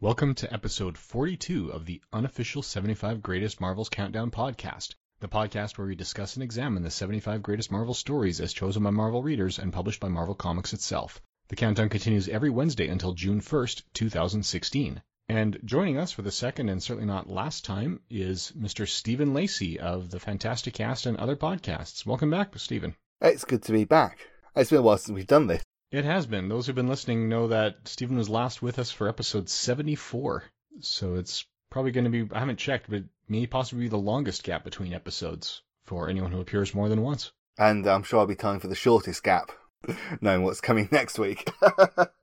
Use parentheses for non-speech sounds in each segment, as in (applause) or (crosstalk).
Welcome to episode 42 of the unofficial 75 Greatest Marvels Countdown podcast, the podcast where we discuss and examine the 75 greatest Marvel stories as chosen by Marvel readers and published by Marvel Comics itself. The countdown continues every Wednesday until June 1st, 2016. And joining us for the second and certainly not last time is Mr. Stephen Lacey of the Fantastic Cast and other podcasts. Welcome back, Stephen. It's good to be back. It's been a while since we've done this. It has been. Those who've been listening know that Stephen was last with us for episode 74. So it's probably going to be, I haven't checked, but may possibly be the longest gap between episodes for anyone who appears more than once. And I'm sure I'll be time for the shortest gap, (laughs) knowing what's coming next week. (laughs)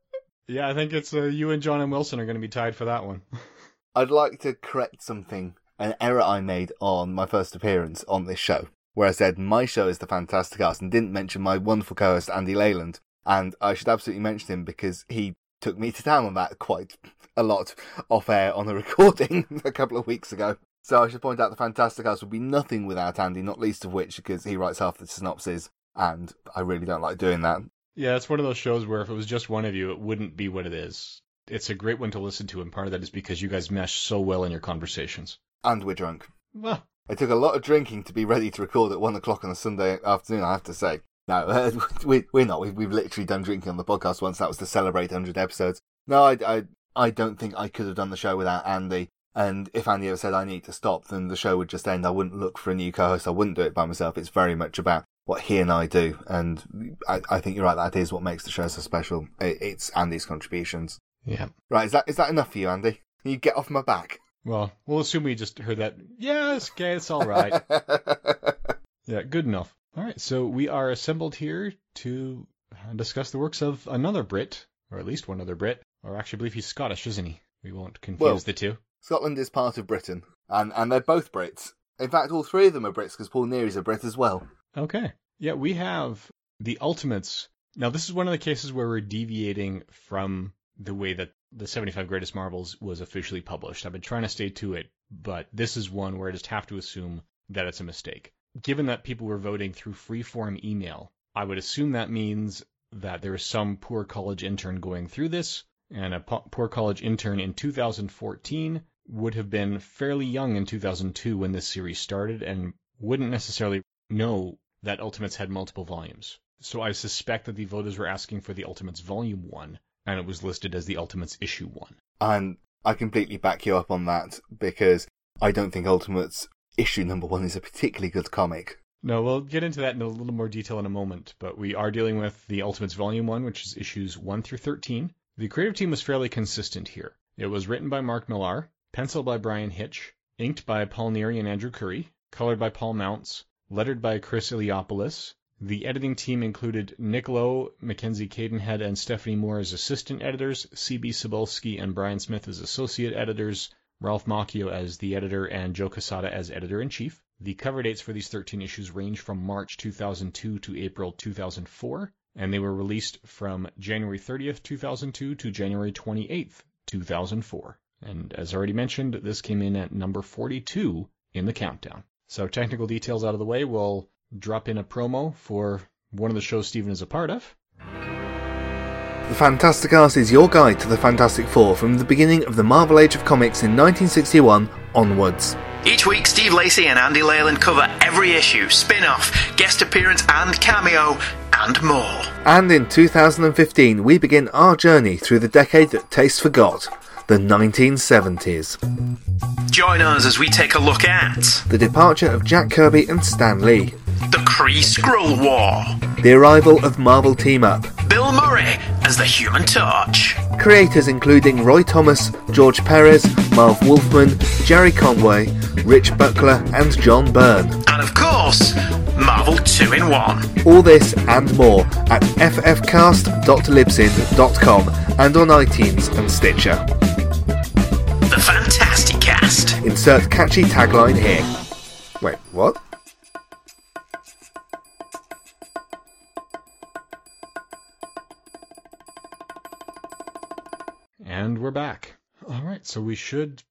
Yeah, I think it's uh, you and John and Wilson are going to be tied for that one. (laughs) I'd like to correct something, an error I made on my first appearance on this show, where I said my show is the Fantastic Cast and didn't mention my wonderful co-host Andy Leyland. And I should absolutely mention him because he took me to town on that quite a lot off air on a (laughs) recording a couple of weeks ago. So I should point out the Fantastic House would be nothing without Andy, not least of which because he writes half the synopses, and I really don't like doing that. Yeah, it's one of those shows where if it was just one of you, it wouldn't be what it is. It's a great one to listen to, and part of that is because you guys mesh so well in your conversations. And we're drunk. Well, It took a lot of drinking to be ready to record at one o'clock on a Sunday afternoon, I have to say. No, uh, (laughs) we, we're not. We've, we've literally done drinking on the podcast once. That was to celebrate 100 episodes. No, I, I, I don't think I could have done the show without Andy. And if Andy ever said I need to stop, then the show would just end. I wouldn't look for a new co-host. I wouldn't do it by myself. It's very much about what he and I do. And I, I think you're right. That is what makes the show so special. It, it's Andy's contributions. yeah. Right. Is that, is that enough for you, Andy? Can you get off my back? Well, we'll assume we just heard that. Yes, okay, it's all right. (laughs) yeah, good enough. All right, so we are assembled here to uh, discuss the works of another Brit, or at least one other Brit, or actually, I believe he's Scottish, isn't he? We won't confuse Well- the two. Scotland is part of Britain, and and they're both Brits. In fact, all three of them are Brits because Paul Neary's a Brit as well. Okay. Yeah, we have the Ultimates. Now, this is one of the cases where we're deviating from the way that the 75 Greatest Marvels was officially published. I've been trying to stay to it, but this is one where I just have to assume that it's a mistake. Given that people were voting through freeform email, I would assume that means that there is some poor college intern going through this, and a po- poor college intern in 2014 would have been fairly young in 2002 when this series started and wouldn't necessarily know that Ultimates had multiple volumes. So I suspect that the voters were asking for the Ultimates Volume 1, and it was listed as the Ultimates Issue 1. And I completely back you up on that because I don't think Ultimates issue number one is a particularly good comic. No, we'll get into that in a little more detail in a moment, but we are dealing with the Ultimates Volume 1, which is issues 1 through 13. The creative team was fairly consistent here. It was written by Mark Millar, penciled by Bryan Hitch, inked by Paul Neary and Andrew Currie, colored by Paul Mounts, lettered by Chris Eliopoulos. The editing team included Nick Lowe, Mackenzie Cadenhead, and Stephanie Moore as assistant editors, C.B. Cebulski and Brian Smith as associate editors, Ralph Macchio as the editor, and Joe Quesada as editor-in-chief. The cover dates for these 13 issues range from March 2002 to April 2004, and they were released from January 30th, 2002 to January 28th, 2004. And as already mentioned, this came in at number 42 in the countdown. So technical details out of the way, we'll drop in a promo for one of the shows Stephen is a part of. The Fantastic Cast is your guide to the Fantastic Four from the beginning of the Marvel Age of Comics in 1961 onwards. Each week, Steve Lacey and Andy Leyland cover every issue, spin off, guest appearance, and cameo, and more. And in 2015, we begin our journey through the decade that taste forgot, the 1970s. Join us as we take a look at The departure of Jack Kirby and Stan Lee, the Kree Skrull War, the arrival of Marvel Team Up, Bill Murray as the Human Torch, creators including Roy Thomas, George Perez, Marv Wolfman, Gerry Conway, Rich Buckler, and John Byrne. and of course, Marvel 2 in 1. All this and more at ffcast.libsyn.com and on iTunes and Stitcher. The Fantastic Cast. Insert catchy tagline here. Wait, what? And we're back. All right, so we should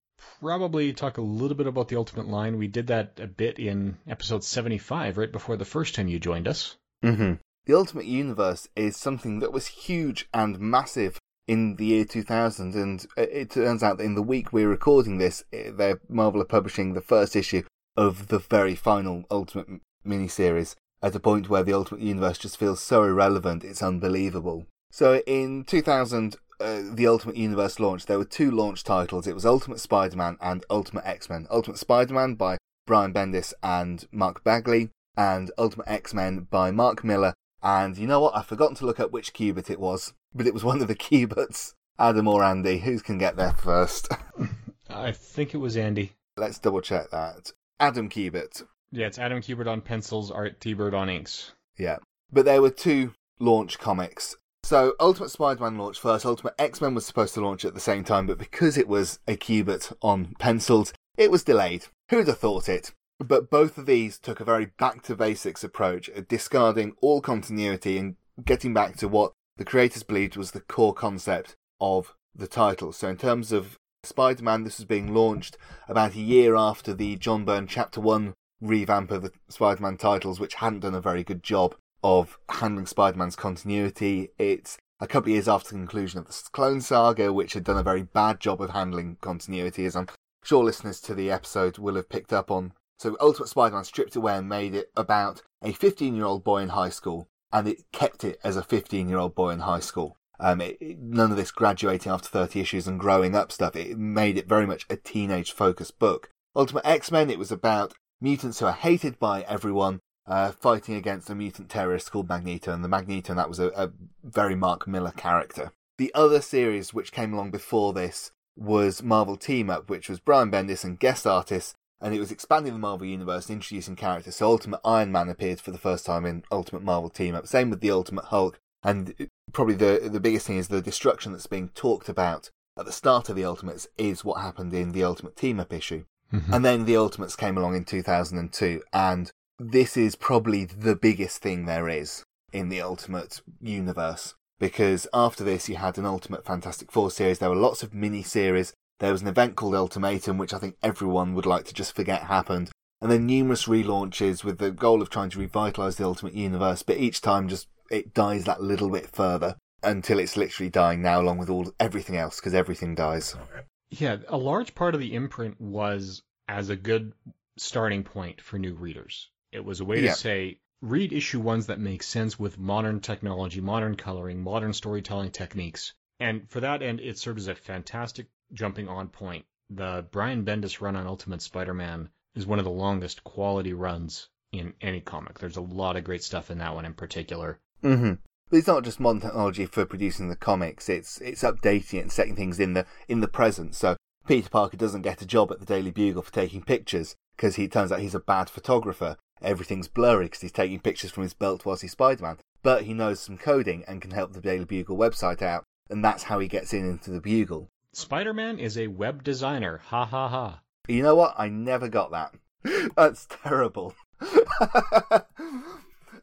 probably talk a little bit about the Ultimate Line. We did that a bit in episode 75, right before the first time you joined us. Mm-hmm. The Ultimate Universe is something that was huge and massive in the year 2000, and it turns out that in the week we're recording this, they're Marvel are publishing the first issue of the very final Ultimate miniseries at a point where the Ultimate Universe just feels so irrelevant, it's unbelievable. So in 2000, uh, the Ultimate Universe launched, there were two launch titles. It was Ultimate Spider-Man and Ultimate X-Men. Ultimate Spider-Man by Brian Bendis and Mark Bagley, and Ultimate X-Men by Mark Millar. And you know what? I've forgotten to look up which Kubert it was, but it was one of the (laughs) Kuberts. Adam or Andy, who can get there first? (laughs) I think it was Andy. Let's double check that. Adam Kubert. Yeah, it's Adam Kubert on pencils, Art Thibert on inks. Yeah. But there were two launch comics. So Ultimate Spider-Man launched first. Ultimate X-Men was supposed to launch at the same time, but because it was a Kubert on pencils, it was delayed. Who'd have thought it? But both of these took a very back to basics approach, discarding all continuity and getting back to what the creators believed was the core concept of the title. So in terms of Spider-Man, this was being launched about a year after the John Byrne Chapter 1 revamp of the Spider-Man titles, which hadn't done a very good job of handling Spider-Man's continuity. It's a couple of years after the conclusion of the Clone Saga, which had done a very bad job of handling continuity, as I'm sure listeners to the episode will have picked up on. So Ultimate Spider-Man stripped away and made it about a 15-year-old boy in high school, and it kept it as a 15-year-old boy in high school. Um, it, it, none of this graduating after 30 issues and growing up stuff. It made it very much a teenage focused book. Ultimate X-Men, it was about mutants who are hated by everyone, uh, fighting against a mutant terrorist called Magneto, and the Magneto, and that was a, a very Mark Millar character. The other series which came along before this was Marvel Team Up, which was Brian Bendis and guest artists, and it was expanding the Marvel Universe and introducing characters. So Ultimate Iron Man appeared for the first time in Ultimate Marvel Team Up. Same with the Ultimate Hulk, and probably the the biggest thing is the destruction that's being talked about at the start of the Ultimates is what happened in the Ultimate Team Up issue. Mm-hmm. And then the Ultimates came along in 2002, and this is probably the biggest thing there is in the Ultimate universe. Because after this, you had an Ultimate Fantastic Four series. There were lots of mini series. There was an event called Ultimatum, which I think everyone would like to just forget happened. And then numerous relaunches with the goal of trying to revitalize the Ultimate Universe, but each time just it dies that little bit further until it's literally dying now, along with all everything else, because everything dies. Yeah, a large part of the imprint was as a good starting point for new readers. It was a way yeah. to say, read issue ones that make sense with modern technology, modern coloring, modern storytelling techniques. And for that end, it served as a fantastic jumping on point. The Brian Bendis run on Ultimate Spider-Man is one of the longest quality runs in any comic. There's a lot of great stuff in that one in particular. Mm-hmm. But it's not just modern technology for producing the comics. It's it's updating it and setting things in the in the present. So Peter Parker doesn't get a job at the Daily Bugle for taking pictures because he turns out he's a bad photographer. Everything's blurry because he's taking pictures from his belt whilst he's Spider-Man. But he knows some coding and can help the Daily Bugle website out, and that's how he gets in into the Bugle. Spider-Man is a web designer. Ha ha ha. You know what? I never got that. (laughs) that's terrible. (laughs)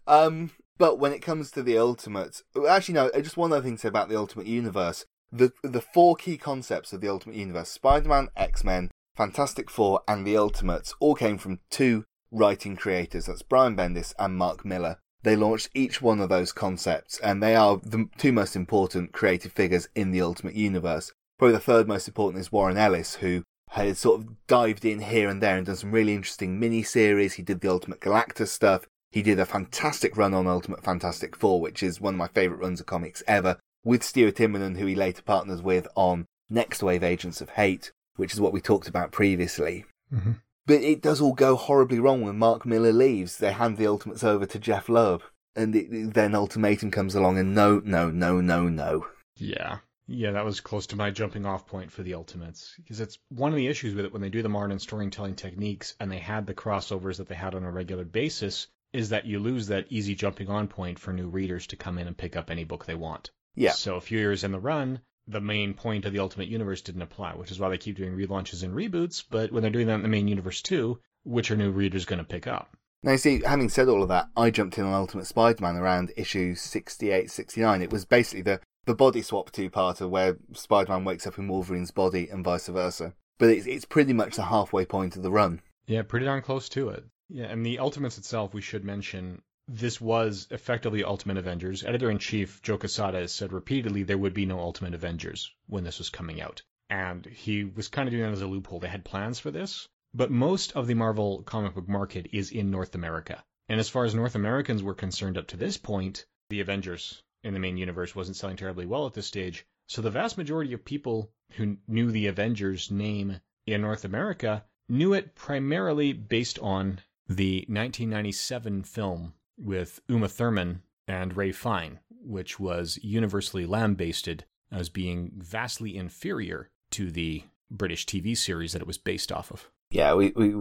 um, but when it comes to the Ultimate, actually no, just one other thing to say about the Ultimate Universe. The the four key concepts of the Ultimate Universe, Spider-Man, X-Men, Fantastic Four, and the Ultimates, all came from two writing creators. That's Brian Bendis and Mark Millar. They launched each one of those concepts, and they are the two most important creative figures in the Ultimate Universe. Probably the third most important is Warren Ellis, who had sort of dived in here and there and done some really interesting mini series. He did the Ultimate Galactus stuff. He did a fantastic run on Ultimate Fantastic Four, which is one of my favourite runs of comics ever, with Stuart Immonen, who he later partners with on Nextwave Agents of Hate, which is what we talked about previously. Mm-hmm. But it does all go horribly wrong when Mark Millar leaves. They hand the Ultimates over to Jeph Loeb, and it, then Ultimatum comes along, and no, no, no, no, no. Yeah. Yeah, that was close to my jumping off point for the Ultimates. Because it's one of the issues with it when they do the modern storytelling techniques and they had the crossovers that they had on a regular basis is that you lose that easy jumping on point for new readers to come in and pick up any book they want. Yeah. So a few years in the run, the main point of the Ultimate Universe didn't apply, which is why they keep doing relaunches and reboots. But when they're doing that in the main universe too, which are new readers going to pick up? Now, you see, having said all of that, I jumped in on Ultimate Spider-Man around issue 68, 69. It was basically the, the body swap two-parter where Spider-Man wakes up in Wolverine's body and vice versa. But it's, it's pretty much the halfway point of the run. Yeah, pretty darn close to it. Yeah, and the Ultimates itself, we should mention, this was effectively Ultimate Avengers. Editor in chief Joe Quesada has said repeatedly there would be no Ultimate Avengers when this was coming out. And he was kind of doing that as a loophole. They had plans for this, but most of the Marvel comic book market is in North America. And as far as North Americans were concerned up to this point, the Avengers in the main universe wasn't selling terribly well at this stage. So the vast majority of people who knew the Avengers name in North America knew it primarily based on the 1997 film with Uma Thurman and Ralph Fiennes, which was universally lambasted as being vastly inferior to the British TV series that it was based off of. Yeah, we, we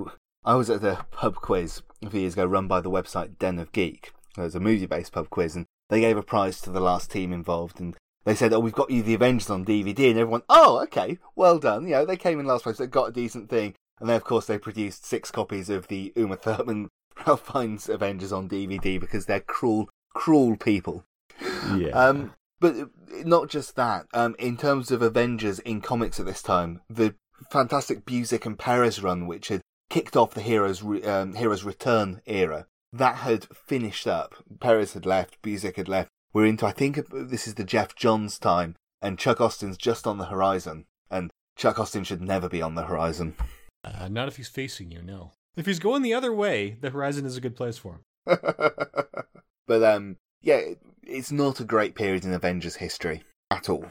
I was at the pub quiz a few years ago run by the website Den of Geek. It was a movie based pub quiz, and they gave a prize to the last team involved. And they said, Oh, we've got you the Avengers on DVD. And everyone, Oh, okay, well done. You know, they came in last place, they got a decent thing. And then, of course, they produced six copies of the Uma Thurman (laughs) Ralph Fiennes Avengers on DVD because they're cruel, cruel people. Yeah. Um, but not just that. Um, in terms of Avengers in comics at this time, the fantastic Busiek and Perez run, which had kicked off the Heroes um, Heroes Return era, that had finished up. Perez had left, Busiek had left. We're into, I think, this is the Geoff Johns time, and Chuck Austen's just on the horizon. And Chuck Austen should never be on the horizon. Uh, not if he's facing you, no. If he's going the other way, the horizon is a good place for him. (laughs) but um, yeah, it's not a great period in Avengers history at all.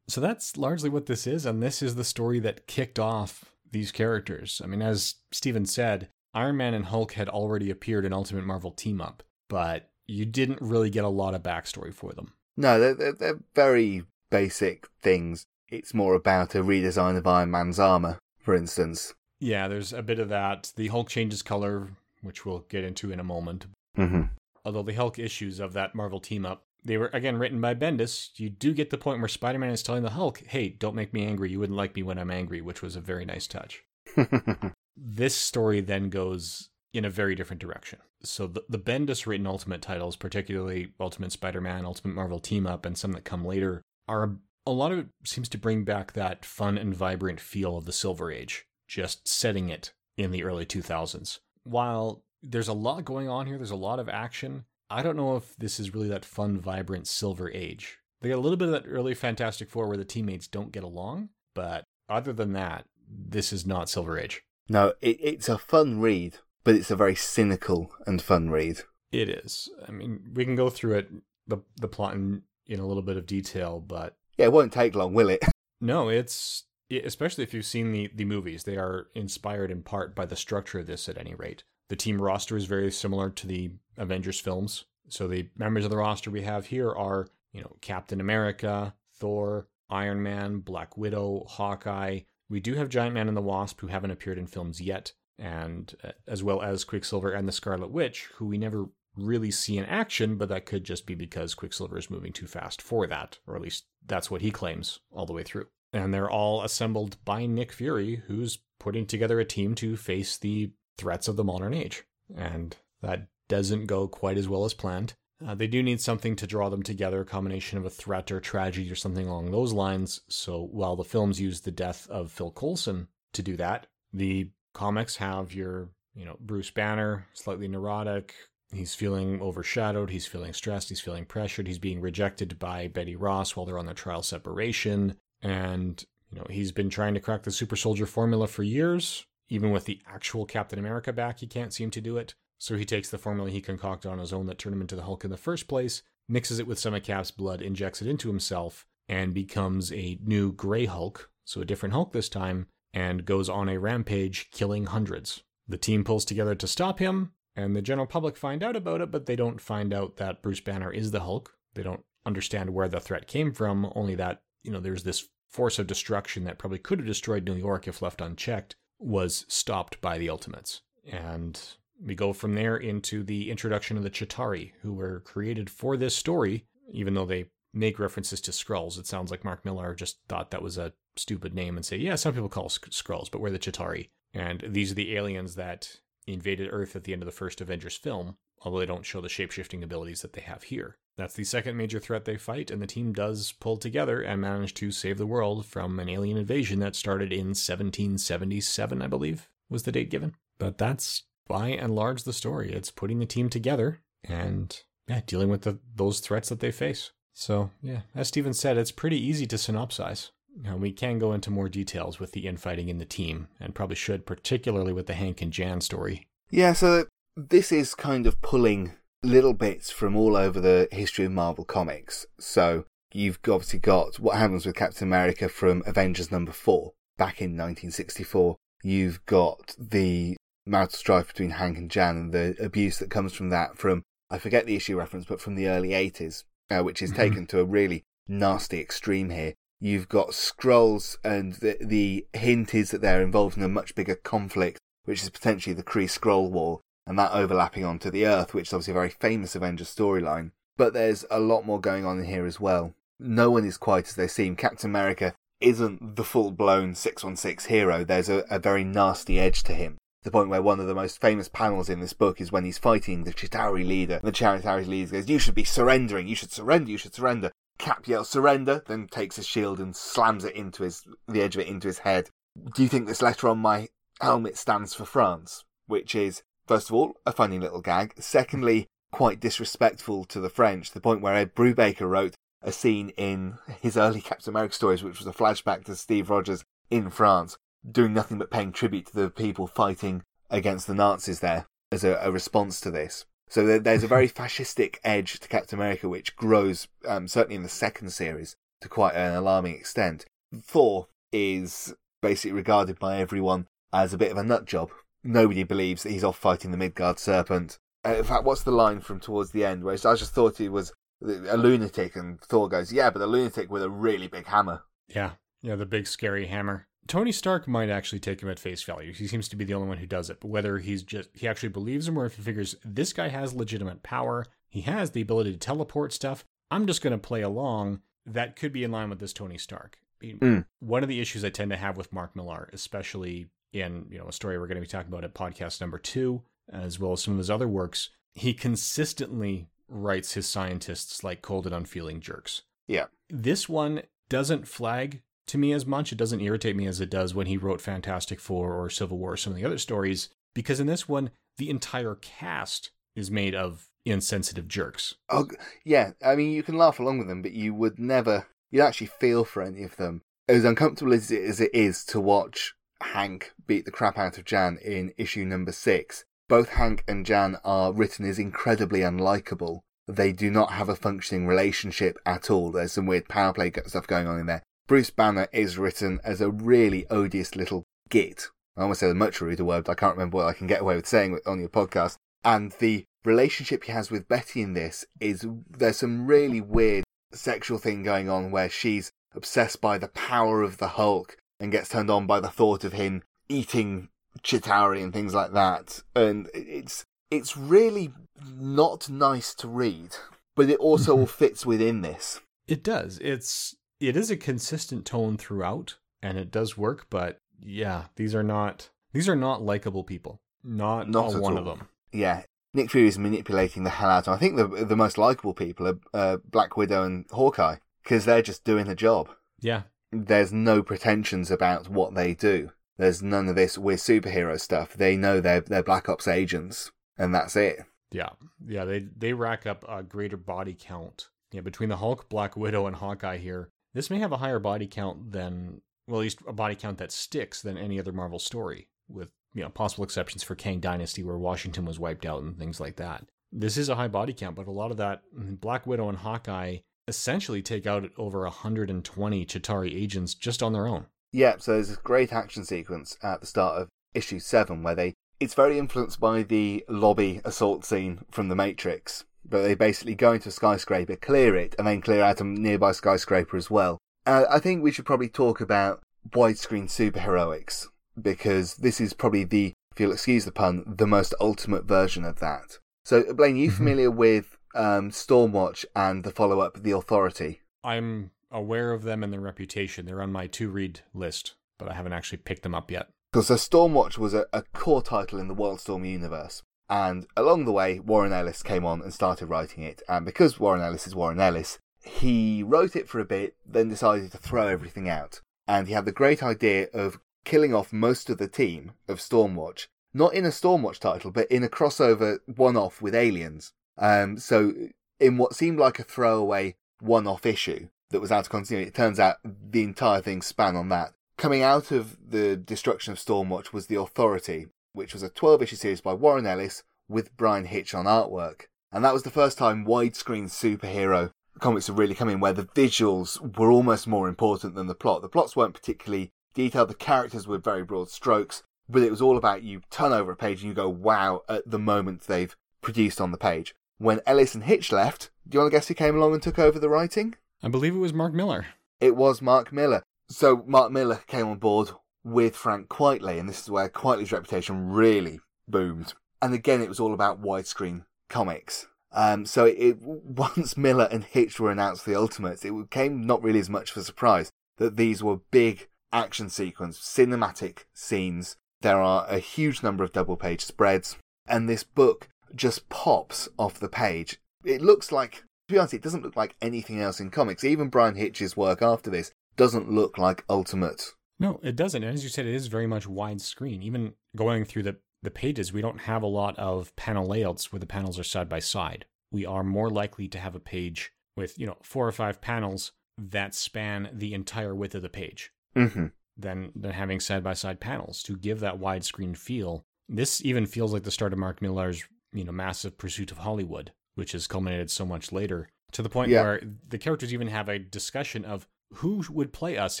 So that's largely what this is, and this is the story that kicked off these characters. I mean, as Stephen said, Iron Man and Hulk had already appeared in Ultimate Marvel Team Up, but you didn't really get a lot of backstory for them. No, they're, they're, they're very basic things. It's more about a redesign of Iron Man's armor, for instance. Yeah, there's a bit of that. The Hulk changes color, which we'll get into in a moment. Mm-hmm. Although the Hulk issues of that Marvel team up, they were again written by Bendis. You do get the point where Spider Man is telling the Hulk, hey, don't make me angry. You wouldn't like me when I'm angry, which was a very nice touch. (laughs) this story then goes in a very different direction. So the, the Bendis written Ultimate titles, particularly Ultimate Spider Man, Ultimate Marvel Team Up, and some that come later, are a lot of it seems to bring back that fun and vibrant feel of the Silver Age just setting it in the early 2000s. While there's a lot going on here, there's a lot of action. I don't know if this is really that fun, vibrant Silver Age. They got a little bit of that early Fantastic Four where the teammates don't get along, but other than that, this is not Silver Age. No, it, it's a fun read, but it's a very cynical and fun read. It is. I mean, we can go through it, the the plot in, in a little bit of detail, but yeah, it won't take long, will it? (laughs) no, it's especially if you've seen the, the movies, they are inspired in part by the structure of this at any rate. The team roster is very similar to the Avengers films. So the members of the roster we have here are, you know, Captain America, Thor, Iron Man, Black Widow, Hawkeye. We do have Giant Man and the Wasp who haven't appeared in films yet, and uh, as well as Quicksilver and the Scarlet Witch, who we never really see in action, but that could just be because Quicksilver is moving too fast for that, or at least that's what he claims all the way through and they're all assembled by Nick Fury, who's putting together a team to face the threats of the modern age. And that doesn't go quite as well as planned. Uh, they do need something to draw them together, a combination of a threat or tragedy or something along those lines. So while the films use the death of Phil Coulson to do that, the comics have your, you know, Bruce Banner, slightly neurotic. He's feeling overshadowed. He's feeling stressed. He's feeling pressured. He's being rejected by Betty Ross while they're on their trial separation. And, you know, he's been trying to crack the super soldier formula for years. Even with the actual Captain America back, he can't seem to do it. So he takes the formula he concocted on his own that turned him into the Hulk in the first place, mixes it with some of Cap's blood, injects it into himself, and becomes a new Grey Hulk, so a different Hulk this time, and goes on a rampage, killing hundreds. The team pulls together to stop him, and the general public find out about it, but they don't find out that Bruce Banner is the Hulk. They don't understand where the threat came from, only that, you know, there's this force of destruction that probably could have destroyed New York if left unchecked was stopped by the Ultimates. And we go from there into the introduction of the Chitauri, who were created for this story, even though they make references to Skrulls. It sounds like Mark Millar just thought that was a stupid name and say, yeah, some people call Skrulls, but we're the Chitauri. And these are the aliens that invaded Earth at the end of the first Avengers film, although they don't show the shapeshifting abilities that they have here. That's the second major threat they fight, and the team does pull together and manage to save the world from an alien invasion that started in 1777, I believe, was the date given. But that's by and large the story. It's putting the team together and yeah, dealing with the, those threats that they face. So, yeah, as Stephen said, it's pretty easy to synopsize. Now, we can go into more details with the infighting in the team, and probably should, particularly with the Hank and Jan story. Yeah, so this is kind of pulling little bits from all over the history of Marvel Comics. So you've obviously got what happens with Captain America from Avengers number four back in 1964. You've got the marital strife between Hank and Jan and the abuse that comes from that from, I forget the issue reference, but from the early 80s, uh, which is mm-hmm. taken to a really nasty extreme here. You've got Skrulls, and the, the hint is that they're involved in a much bigger conflict, which is potentially the Kree Skrull War, and that overlapping onto the Earth, which is obviously a very famous Avengers storyline. But there's a lot more going on in here as well. No one is quite as they seem. Captain America isn't the full blown 616 hero, there's a, a very nasty edge to him the point where one of the most famous panels in this book is when he's fighting the Chitauri leader. And the Chitauri leader goes, You should be surrendering, you should surrender, you should surrender. Cap yells surrender, then takes his shield and slams it into his the edge of it into his head. Do you think this letter on my helmet stands for France? Which is, first of all, a funny little gag. Secondly, quite disrespectful to the French, to the point where Ed Brubaker wrote a scene in his early Captain America stories, which was a flashback to Steve Rogers in France, doing nothing but paying tribute to the people fighting against the Nazis there as a, a response to this. So there, there's a very (laughs) fascistic edge to Captain America, which grows um, certainly in the second series to quite an alarming extent. Thor is basically regarded by everyone as a bit of a nut job. Nobody believes that he's off fighting the Midgard serpent. Uh, in fact, what's the line from towards the end where I just thought he was a lunatic, and Thor goes, "Yeah, but a lunatic with a really big hammer." Yeah, yeah, the big scary hammer. Tony Stark might actually take him at face value. He seems to be the only one who does it. But whether he's just he actually believes him or if he figures this guy has legitimate power, he has the ability to teleport stuff. I'm just going to play along. That could be in line with this Tony Stark. Mm. One of the issues I tend to have with Mark Millar, especially in you know a story we're going to be talking about at podcast number two, as well as some of his other works, he consistently writes his scientists like cold and unfeeling jerks. Yeah. This one doesn't flag to me as much. It doesn't irritate me as it does when he wrote Fantastic Four or Civil War or some of the other stories, because in this one, the entire cast is made of insensitive jerks. Oh, yeah. I mean, you can laugh along with them, but you would never, you'd actually feel for any of them. As uncomfortable as it, as it is to watch Hank beat the crap out of Jan in issue number six, both Hank and Jan are written as incredibly unlikable. They do not have a functioning relationship at all. There's some weird power play stuff going on in there. Bruce Banner is written as a really odious little git. I almost said a much ruder word, but I can't remember what I can get away with saying on your podcast. And the relationship he has with Betty in this is there's some really weird sexual thing going on where she's obsessed by the power of the Hulk and gets turned on by the thought of him eating Chitauri and things like that. And it's it's really not nice to read, but it also (laughs) all fits within this. It does. It's it is a consistent tone throughout and it does work, but yeah, these are not these are not likable people. Not, not one all. of them. Yeah. Nick Fury is manipulating the hell out of. I think the the most likable people are uh, Black Widow and Hawkeye because they're just doing the job. Yeah. There's no pretensions about what they do. There's none of this we're superhero stuff. They know they're they're Black Ops agents, and that's it. Yeah, yeah. They they rack up a greater body count. Yeah, between the Hulk, Black Widow, and Hawkeye here, this may have a higher body count than, well, at least a body count that sticks than any other Marvel story, with you know possible exceptions for Kang Dynasty, where Washington was wiped out and things like that. This is a high body count, but a lot of that Black Widow and Hawkeye essentially take out over 120 Chitauri agents just on their own. Yeah, so there's a great action sequence at the start of issue seven where they it's very influenced by the lobby assault scene from The Matrix, but they basically go into a skyscraper, clear it, and then clear out a nearby skyscraper as well. Uh, I think we should probably talk about widescreen superheroics because this is probably the, if you'll excuse the pun, the most ultimate version of that. So, Blaine, are you mm-hmm. familiar with um, Stormwatch and the follow-up, The Authority? I'm aware of them and their reputation. They're on my to-read list, but I haven't actually picked them up yet. Because so Stormwatch was a, a core title in the Wildstorm universe. And along the way, Warren Ellis came on and started writing it. And because Warren Ellis is Warren Ellis, he wrote it for a bit, then decided to throw everything out. And he had the great idea of killing off most of the team of Stormwatch, not in a Stormwatch title, but in a crossover one off with Aliens. Um, so in what seemed like a throwaway one-off issue that was out of continuity, it turns out the entire thing span on that. Coming out of the destruction of Stormwatch was The Authority, which was a 12-issue series by Warren Ellis with Bryan Hitch on artwork. And that was the first time widescreen superhero comics have really come in where the visuals were almost more important than the plot. The plots weren't particularly detailed, the characters were very broad strokes, but it was all about you turn over a page and you go, wow, at the moment they've produced on the page. When Ellis and Hitch left, do you want to guess who came along and took over the writing? I believe it was Mark Millar. It was Mark Millar. So Mark Millar came on board with Frank Quitely, and this is where Quitely's reputation really boomed. And again, it was all about widescreen comics. Um, so it, (laughs) once Millar and Hitch were announced for the Ultimates, it came not really as much of a surprise that these were big action sequence, cinematic scenes. There are a huge number of double page spreads, and this book just pops off the page. It looks like, to be honest, it doesn't look like anything else in comics. Even Bryan Hitch's work after this doesn't look like Ultimate. No, it doesn't. And as you said, it is very much widescreen. Even going through the, the pages, we don't have a lot of panel layouts where the panels are side by side. We are more likely to have a page with, you know, four or five panels that span the entire width of the page Mm-hmm. than than having side by side panels to give that widescreen feel. This even feels like the start of Mark Millar's, you know, massive pursuit of Hollywood, which has culminated so much later, to the point Yeah. where the characters even have a discussion of who would play us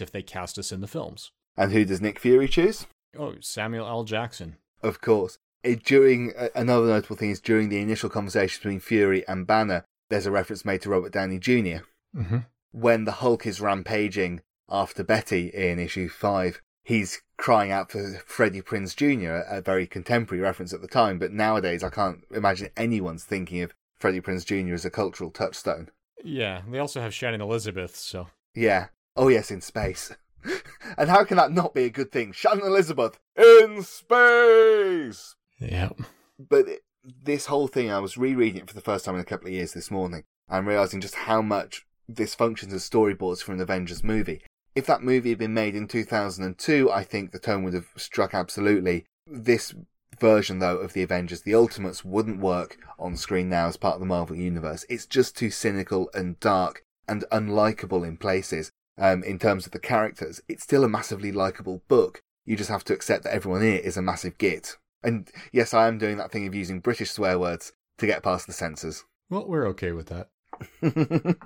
if they cast us in the films. And who does Nick Fury choose? Oh, Samuel L. Jackson. Of course. It, during another notable thing is during the initial conversation between Fury and Banner, there's a reference made to Robert Downey Jr. Mm-hmm. when the Hulk is rampaging after Betty in issue five, he's crying out for Freddie Prinze Jr., a very contemporary reference at the time, but nowadays I can't imagine anyone's thinking of Freddie Prinze Jr. as a cultural touchstone. Yeah, they also have Shannon Elizabeth, so Yeah. Oh yes, in space. (laughs) and how can that not be a good thing? Shannon Elizabeth in space! yeah. but it- this whole thing, I was rereading it for the first time in a couple of years this morning and realizing just how much this functions as storyboards for an Avengers movie. If that movie had been made in 2002, I think the tone would have struck absolutely. This version, though, of the Avengers, the Ultimates, wouldn't work on screen now as part of the Marvel Universe. It's just too cynical and dark and unlikable in places. Um, in terms of the characters, it's still a massively likable book. You just have to accept that everyone in it is a massive git. And yes, I am doing that thing of using British swear words to get past the censors. Well, we're okay with that. (laughs)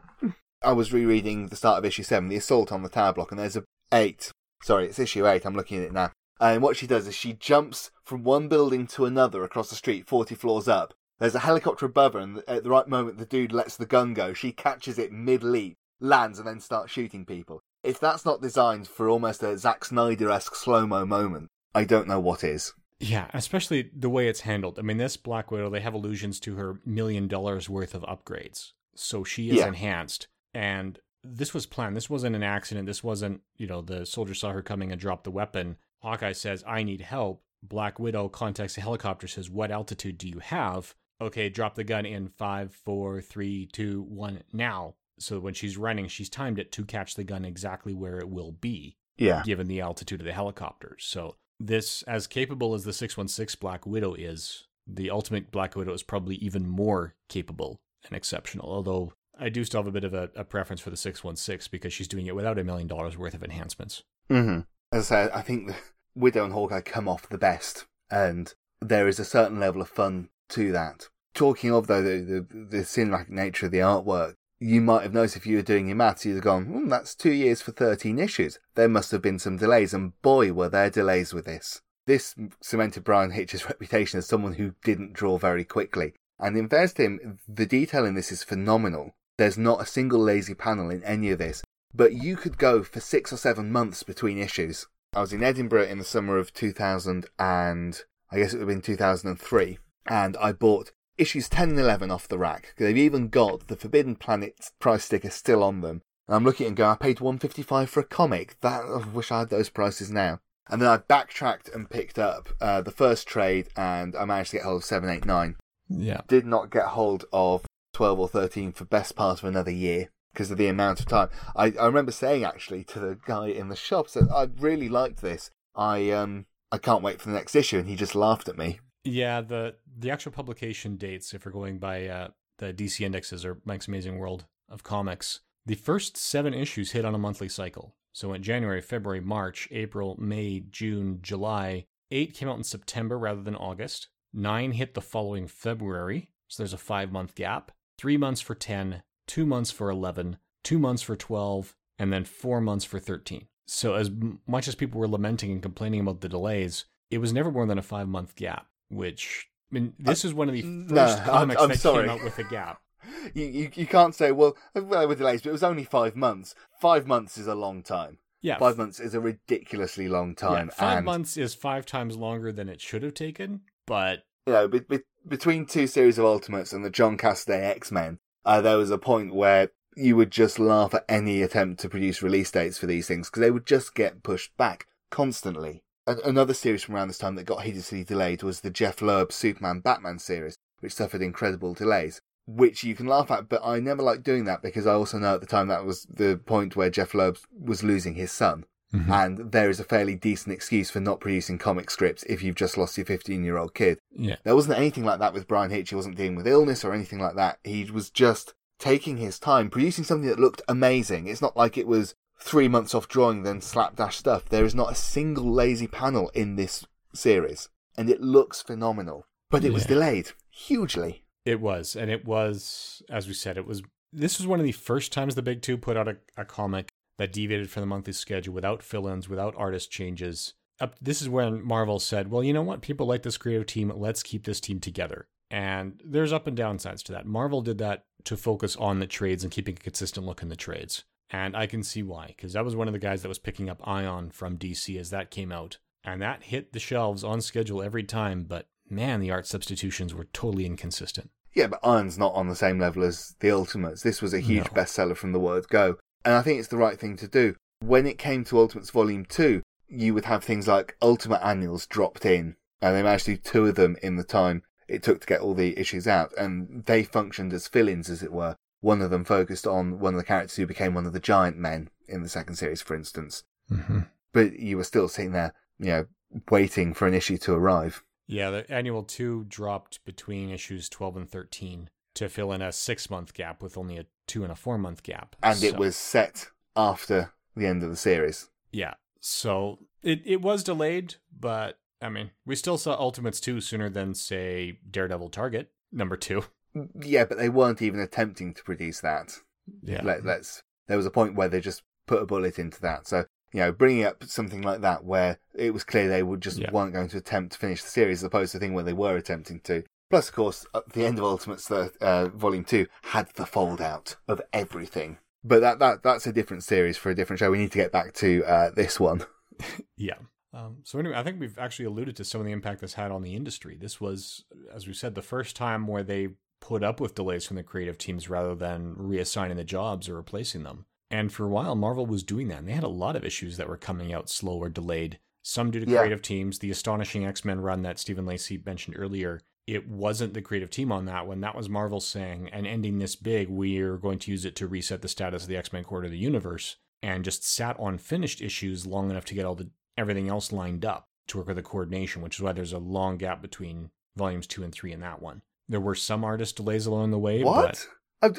I was rereading the start of issue seven, the assault on the tower block, and there's a eight. Sorry, it's issue eight. I'm looking at it now. And what she does is she jumps from one building to another across the street, 40 floors up. There's a helicopter above her, and at the right moment, the dude lets the gun go. She catches it mid leap, lands, and then starts shooting people. If that's not designed for almost a Zack Snyder esque slow mo moment, I don't know what is. Yeah, especially the way it's handled. I mean, this Black Widow, they have allusions to her million dollars worth of upgrades. So she is Yeah. enhanced. And this was planned. This wasn't an accident. This wasn't, you know, the soldier saw her coming and dropped the weapon. Hawkeye says, I need help. Black Widow contacts the helicopter, says, What altitude do you have? Okay, drop the gun in five, four, three, two, one, now. So when she's running, she's timed it to catch the gun exactly where it will be Yeah. given the altitude of the helicopters. So this, as capable as the 616 Black Widow is, the ultimate Black Widow is probably even more capable and exceptional. Although I do still have a bit of a, a preference for the 616 because she's doing it without a million dollars worth of enhancements. hmm As I said, I think the (laughs) Widow and Hawkeye come off the best, and there is a certain level of fun to that. Talking of though the the, the cinematic nature of the artwork, you might have noticed if you were doing your maths, you'd have gone, hmm, "That's two years for thirteen issues." There must have been some delays, and boy, were there delays with this. This cemented Bryan Hitch's (laughs) reputation as someone who didn't draw very quickly. And in fairness to him, the detail in this is phenomenal. There's not a single lazy panel in any of this, but you could go for six or seven months between issues. I was in Edinburgh in the summer of 2000 and I guess it would have been 2003, and I bought issues 10 and 11 off the rack. They've even got the Forbidden Planet price sticker still on them. And I'm looking and going, I paid 155 for a comic. That I wish I had those prices now. And then I backtracked and picked up uh, the first trade, and I managed to get hold of 789 Yeah. did not get hold of 12 or 13 for best part of another year because of the amount of time. I, I remember saying actually to the guy in the shop, said, I really liked this. I, um, I can't wait for the next issue. And he just laughed at me. Yeah, the the actual publication dates, if we're going by uh, the DC indexes or Mike's Amazing World of Comics, the first seven issues hit on a monthly cycle. So in January, February, March, April, May, June, July. Eight came out in September rather than August. Nine hit the following February, so there's a five month gap. Three months for 10, two months for 11, two months for 12, and then four months for 13. So, as much as people were lamenting and complaining about the delays, it was never more than a five month gap, which, I mean, uh, this is one of the first no, I'm- comics I'm that sorry. came out with a gap. (laughs) You, you you can't say well uh, well with delays, but it was only five months. Five months is a long time. Yeah, Five months is a ridiculously long time. yeah, five and, months is five times longer than it should have taken, but You know, be, between two series of Ultimates and the John Cassaday X Men, uh, there was a point where you would just laugh at any attempt to produce release dates for these things because they would just get pushed back constantly. Another series from around this time that got hideously delayed was the Jeph Loeb Superman Batman series, which suffered incredible delays. Which you can laugh at, but I never liked doing that because I also know at the time that was the point where Jeph Loeb was losing his son. Mm-hmm. And there is a fairly decent excuse for not producing comic scripts if you've just lost your 15 year old kid. yeah, There wasn't anything like that with Bryan Hitch. He wasn't dealing with illness or anything like that. He was just taking his time, producing something that looked amazing. It's not like it was three months off drawing, then slapdash stuff. There is not a single lazy panel in this series, and it looks phenomenal. But it was delayed hugely. It was, and it was, as we said, it was. This was one of the first times the Big Two put out a, a comic that deviated from the monthly schedule without fill-ins, without artist changes. Up, this is when Marvel said, "Well, you know what? People like this creative team. Let's keep this team together." And there's up and downsides to that. Marvel did that to focus on the trades and keeping a consistent look in the trades. And I can see why, because that was one of the guys that was picking up Ion from DC as that came out. And that hit the shelves on schedule every time, but man, the art substitutions were totally inconsistent. Yeah, but Ion's not on the same level as the Ultimates. This was a huge No. bestseller from the word go. And I think it's the right thing to do. When it came to Ultimates Volume 2, you would have things like Ultimate Annuals dropped in, and they managed to do two of them in the time it took to get all the issues out, and they functioned as fill ins, as it were. One of them focused on one of the characters who became one of the giant men in the second series, for instance. Mm-hmm. But you were still sitting there, you know, waiting for an issue to arrive. Yeah, the annual two dropped between issues 12 and 13 to fill in a six month gap with only a two and a four month gap. And it was set after the end of the series. Yeah. So it, it was delayed, but I mean, we still saw Ultimates 2 sooner than, say, Daredevil Target, number two. Mm, yeah, but they weren't even attempting to produce that. Yeah. Let, let's. There was a point where they just put a bullet into that. So you know, bringing up something like that where it was clear they would just Yeah. weren't going to attempt to finish the series, as opposed to a thing where they were attempting to. Plus, of course, at the end of Ultimates, uh, uh, Volume Two had the fold out of everything. But that that that's a different series for a different show. We need to get back to uh, this one. (laughs) Yeah. Um, so anyway, I think we've actually alluded to some of the impact this had on the industry. This was, as we said, the first time where they put up with delays from the creative teams rather than reassigning the jobs or replacing them. And for a while, Marvel was doing that. And they had a lot of issues that were coming out slow or delayed. Some due to Yeah. creative teams. The astonishing X Men run that Stephen Lacey mentioned earlier. It wasn't the creative team on that one. That was Marvel saying, and ending this big, we're going to use it to reset the status of the X Men core of the universe. And just sat on finished issues long enough to get all the everything else lined up to work with the coordination, which is why there's a long gap between volumes two and three in that one. There were some artist delays along the way, What? Uh,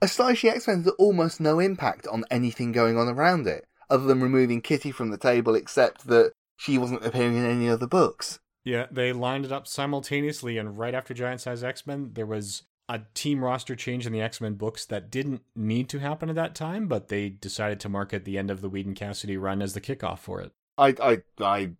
Astonishing X Men had almost no impact on anything going on around it, other than removing Kitty from the table, except that she wasn't appearing in any other books. Yeah, they lined it up simultaneously. And right after Giant Size X Men, there was a team roster change in the X Men books that didn't need to happen at that time, but they decided to market the end of the Whedon Cassaday run as the kickoff for it. I I I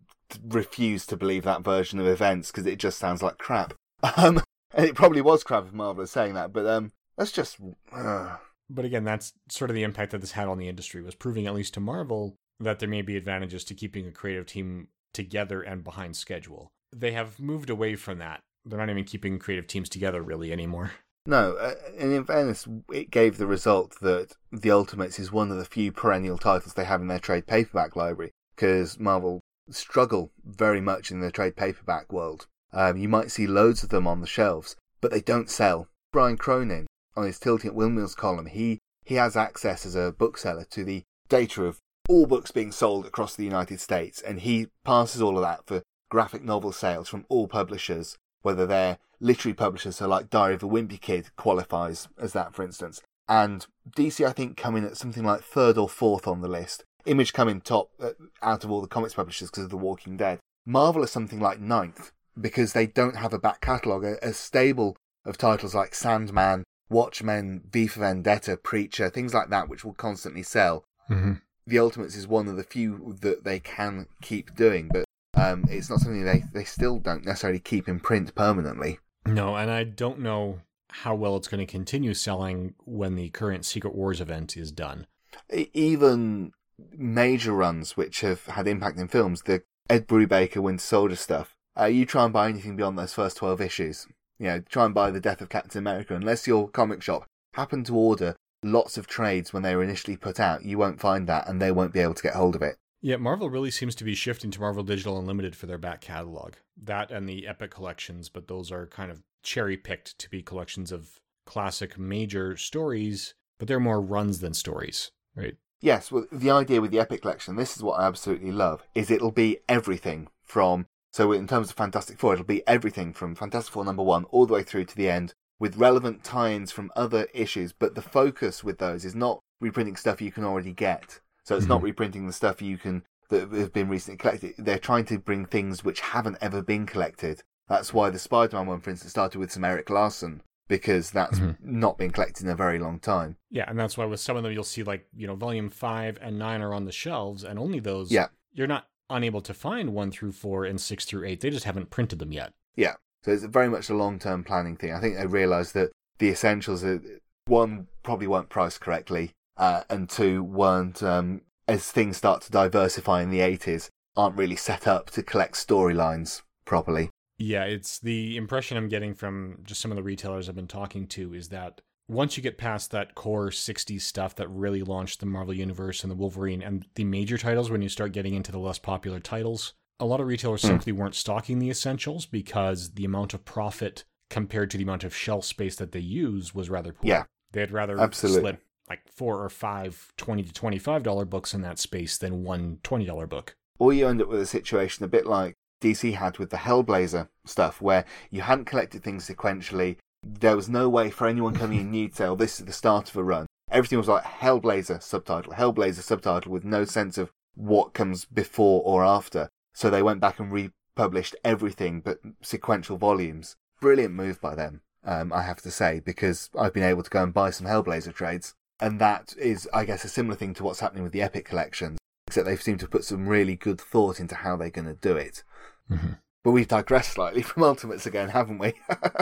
refuse to believe that version of events because it just sounds like crap. (laughs) Um, and it probably was crap if Marvel is saying that, but um, that's just. Uh, But again, that's sort of the impact that this had on the industry was proving, at least to Marvel, that there may be advantages to keeping a creative team together and behind schedule. They have moved away from that. They're not even keeping creative teams together really anymore. no, uh, and in fairness, it gave the result that the Ultimates is one of the few perennial titles they have in their trade paperback library because Marvel struggle very much in the trade paperback world. Um, you might see loads of them on the shelves, but they don't sell. Brian Cronin, on his Tilting at Windmills column, he, he has access as a bookseller to the data of all books being sold across the United States, and he passes all of that for graphic novel sales from all publishers, whether they're literary publishers, so like Diary of a Wimpy Kid qualifies as that, for instance. And DC, I think, come in at something like third or fourth on the list. Image come in top uh, out of all the comics publishers because of The Walking Dead. Marvel is something like ninth because they don't have a back catalogue, a, a stable of titles like Sandman, Watchmen, V for Vendetta, Preacher, things like that, which will constantly sell. Mm-hmm. The Ultimates is one of the few that they can keep doing, but um, it's not something they, they still don't necessarily keep in print permanently. No, and I don't know how well it's going to continue selling when the current Secret Wars event is done. Even major runs which have had impact in films, the Ed Brubaker Winter Soldier stuff, uh, you try and buy anything beyond those first 12 issues. You know, try and buy The Death of Captain America. Unless your comic shop happened to order lots of trades when they were initially put out, you won't find that and they won't be able to get hold of it. Yeah, Marvel really seems to be shifting to Marvel Digital Unlimited for their back catalog. That and the Epic collections, but those are kind of cherry picked to be collections of classic major stories, but they're more runs than stories, right? Yes, well, the idea with the Epic collection, this is what I absolutely love, is it'll be everything from, so in terms of Fantastic Four, it'll be everything from Fantastic Four number one all the way through to the end with relevant tie-ins from other issues, but the focus with those is not reprinting stuff you can already get. So it's mm-hmm. not reprinting the stuff you can that have been recently collected. They're trying to bring things which haven't ever been collected. That's why the Spider-Man one, for instance, started with some Erik Larsen because that's mm-hmm. not been collected in a very long time. Yeah, and that's why with some of them you'll see like you know volume five and nine are on the shelves, and only those. Yeah, you're not unable to find one through four and six through eight. They just haven't printed them yet. Yeah, so it's very much a long-term planning thing. I think they realised that the essentials are one probably weren't priced correctly, uh, and two weren't um, as things start to diversify in the 80s aren't really set up to collect storylines properly. Yeah, it's the impression I'm getting from just some of the retailers I've been talking to is that once you get past that core 60s stuff that really launched the Marvel Universe and the Wolverine and the major titles, when you start getting into the less popular titles, a lot of retailers mm. simply weren't stocking the essentials because the amount of profit compared to the amount of shelf space that they use was rather poor. Yeah. They'd rather Absolutely. slip like four or five 20 to $25 books in that space than one $20 book. Or you end up with a situation a bit like DC had with the Hellblazer stuff, where you hadn't collected things sequentially. There was no way for anyone coming in (laughs) new to say, oh, this is the start of a run. Everything was like Hellblazer subtitle, Hellblazer subtitle, with no sense of what comes before or after. So they went back and republished everything but sequential volumes. Brilliant move by them, um, I have to say, because I've been able to go and buy some Hellblazer trades. And that is, I guess, a similar thing to what's happening with the Epic collections, except they've seemed to put some really good thought into how they're going to do it. Mm-hmm. But we've digressed slightly (laughs) from Ultimates again, haven't we?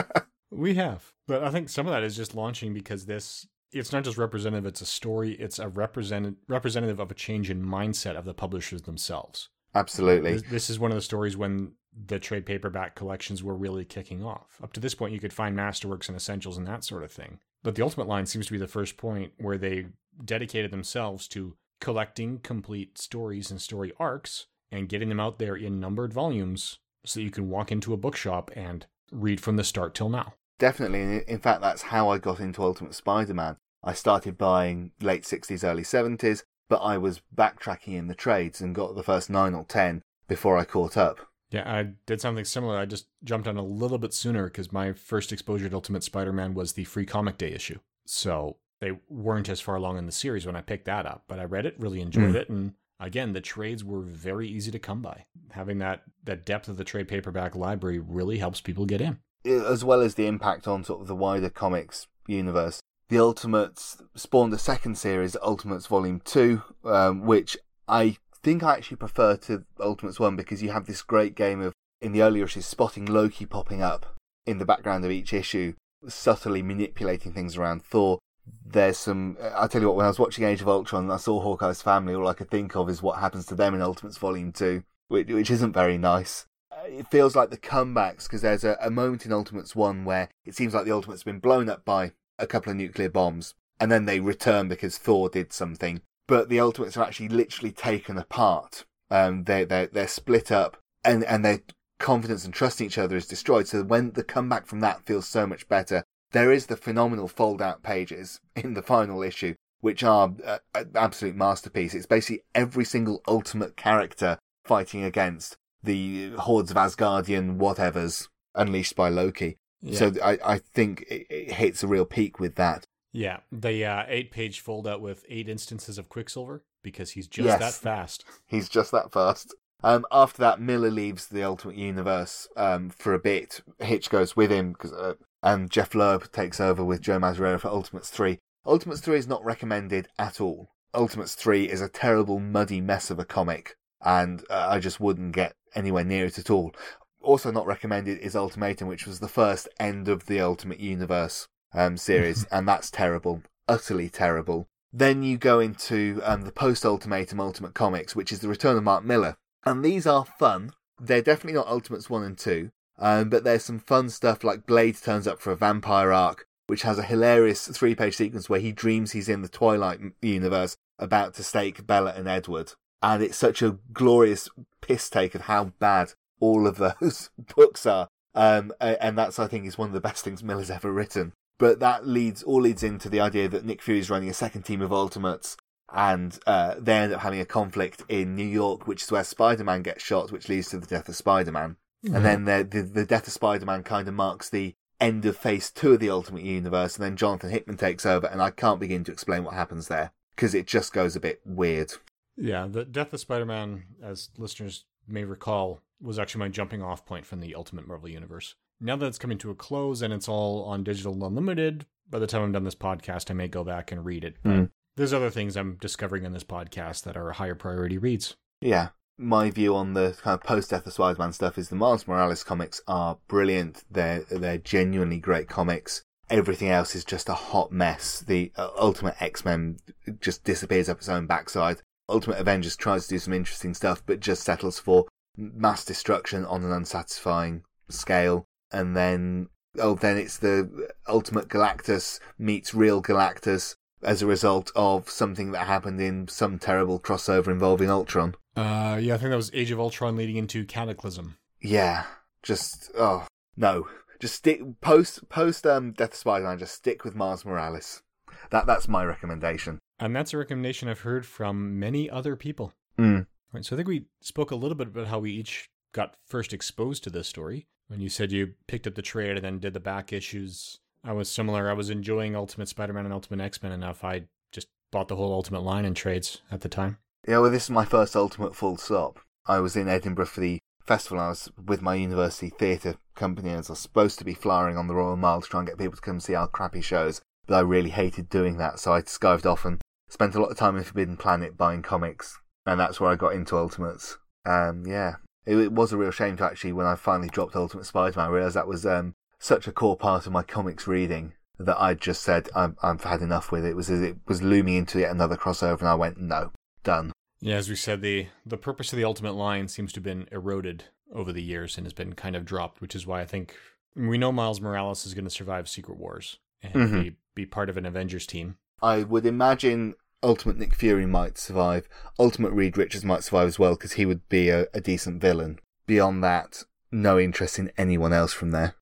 (laughs) we have. But I think some of that is just launching because this it's not just representative, it's a story, it's a representative representative of a change in mindset of the publishers themselves. Absolutely. This, this is one of the stories when the trade paperback collections were really kicking off. Up to this point, you could find masterworks and essentials and that sort of thing. But the Ultimate line seems to be the first point where they dedicated themselves to collecting complete stories and story arcs and getting them out there in numbered volumes so that you can walk into a bookshop and read from the start till now. Definitely. In fact, that's how I got into Ultimate Spider Man. I started buying late 60s, early 70s, but I was backtracking in the trades and got the first nine or ten before I caught up. Yeah, I did something similar. I just jumped on a little bit sooner because my first exposure to Ultimate Spider Man was the free comic day issue. So they weren't as far along in the series when I picked that up, but I read it, really enjoyed mm. it, and again, the trades were very easy to come by. Having that that depth of the trade paperback library really helps people get in. As well as the impact on sort of the wider comics universe. The Ultimates spawned a second series, Ultimates Volume 2, um, which I think I actually prefer to Ultimates 1 because you have this great game of, in the earlier issues, spotting Loki popping up in the background of each issue, subtly manipulating things around Thor there's some. I tell you what, when I was watching Age of Ultron and I saw Hawkeye's family, all I could think of is what happens to them in Ultimates Volume Two, which, which isn't very nice. Uh, it feels like the comebacks because there's a, a moment in Ultimates One where it seems like the Ultimates have been blown up by a couple of nuclear bombs, and then they return because Thor did something. But the Ultimates are actually literally taken apart. Um, they they they're split up, and and their confidence and trust in each other is destroyed. So when the comeback from that feels so much better, there is the phenomenal fold out pages (laughs) in the final issue, which are uh, an absolute masterpiece. It's basically every single ultimate character fighting against the hordes of Asgardian whatevers unleashed by Loki. Yeah. So I, I think it, it hits a real peak with that. Yeah, the uh, eight-page fold-out with eight instances of Quicksilver because he's just Yes. that fast. (laughs) He's just that fast. Um, after that, Millar leaves the Ultimate Universe um, for a bit. Hitch goes with him, 'cause, uh, and Jeph Loeb takes over with Joe Madureira for Ultimates 3. Ultimates 3 is not recommended at all. Ultimates 3 is a terrible, muddy mess of a comic, and uh, I just wouldn't get anywhere near it at all. Also not recommended is Ultimatum, which was the first end of the Ultimate Universe um, series, (laughs) and that's terrible. Utterly terrible. Then you go into um, the post Ultimatum Ultimate Comics, which is the return of Mark Millar. And these are fun. They're definitely not Ultimates 1 and 2, um, but there's some fun stuff like Blade turns up for a vampire arc, which has a hilarious three page sequence where he dreams he's in the Twilight universe about to stake Bella and Edward. And it's such a glorious piss take of how bad all of those (laughs) books are. Um, and that's, I think, is one of the best things Millar's ever written. But that leads, all leads into the idea that Nick Fury is running a second team of Ultimates and uh, they end up having a conflict in New York, which is where Spider-Man gets shot, which leads to the death of Spider-Man. And then the, the the death of Spider-Man kind of marks the end of Phase Two of the Ultimate Universe, and then Jonathan Hickman takes over, and I can't begin to explain what happens there because it just goes a bit weird. Yeah, the Death of Spider-Man, as listeners may recall, was actually my jumping off point from the Ultimate Marvel Universe. Now that it's coming to a close and it's all on digital unlimited, by the time I'm done this podcast, I may go back and read it. Mm. There's other things I'm discovering in this podcast that are higher priority reads. Yeah. My view on the kind of post Death of Spider-Man stuff is the Miles Morales comics are brilliant. They're they're genuinely great comics. Everything else is just a hot mess. The uh, Ultimate X-Men just disappears up its own backside. Ultimate Avengers tries to do some interesting stuff, but just settles for mass destruction on an unsatisfying scale. And then, oh, then it's the Ultimate Galactus meets real Galactus as a result of something that happened in some terrible crossover involving Ultron. Uh, yeah, I think that was Age of Ultron leading into Cataclysm. Yeah, just oh no, just stick post post um Death of Spider-Man. Just stick with Miles Morales. That that's my recommendation. And that's a recommendation I've heard from many other people. Mm. Right, so I think we spoke a little bit about how we each got first exposed to this story. When you said you picked up the trade and then did the back issues, I was similar. I was enjoying Ultimate Spider-Man and Ultimate X-Men enough. I just bought the whole Ultimate line in trades at the time. Yeah, well, this is my first Ultimate full stop. I was in Edinburgh for the festival. I was with my university theatre company, and I was supposed to be flying on the Royal Mile to try and get people to come see our crappy shows. But I really hated doing that, so I skived off and spent a lot of time in Forbidden Planet buying comics, and that's where I got into Ultimates. Um, yeah, it, it was a real shame to actually, when I finally dropped Ultimate Spider-Man, realize that was um such a core part of my comics reading that I just said I'm, I've had enough with it. It was it was looming into yet another crossover, and I went no, done. Yeah, as we said, the the purpose of the Ultimate line seems to have been eroded over the years and has been kind of dropped, which is why I think we know Miles Morales is going to survive Secret Wars and Mhm. be, be part of an Avengers team. I would imagine Ultimate Nick Fury might survive. Ultimate Reed Richards might survive as well because he would be a, a decent villain. Beyond that, no interest in anyone else from there.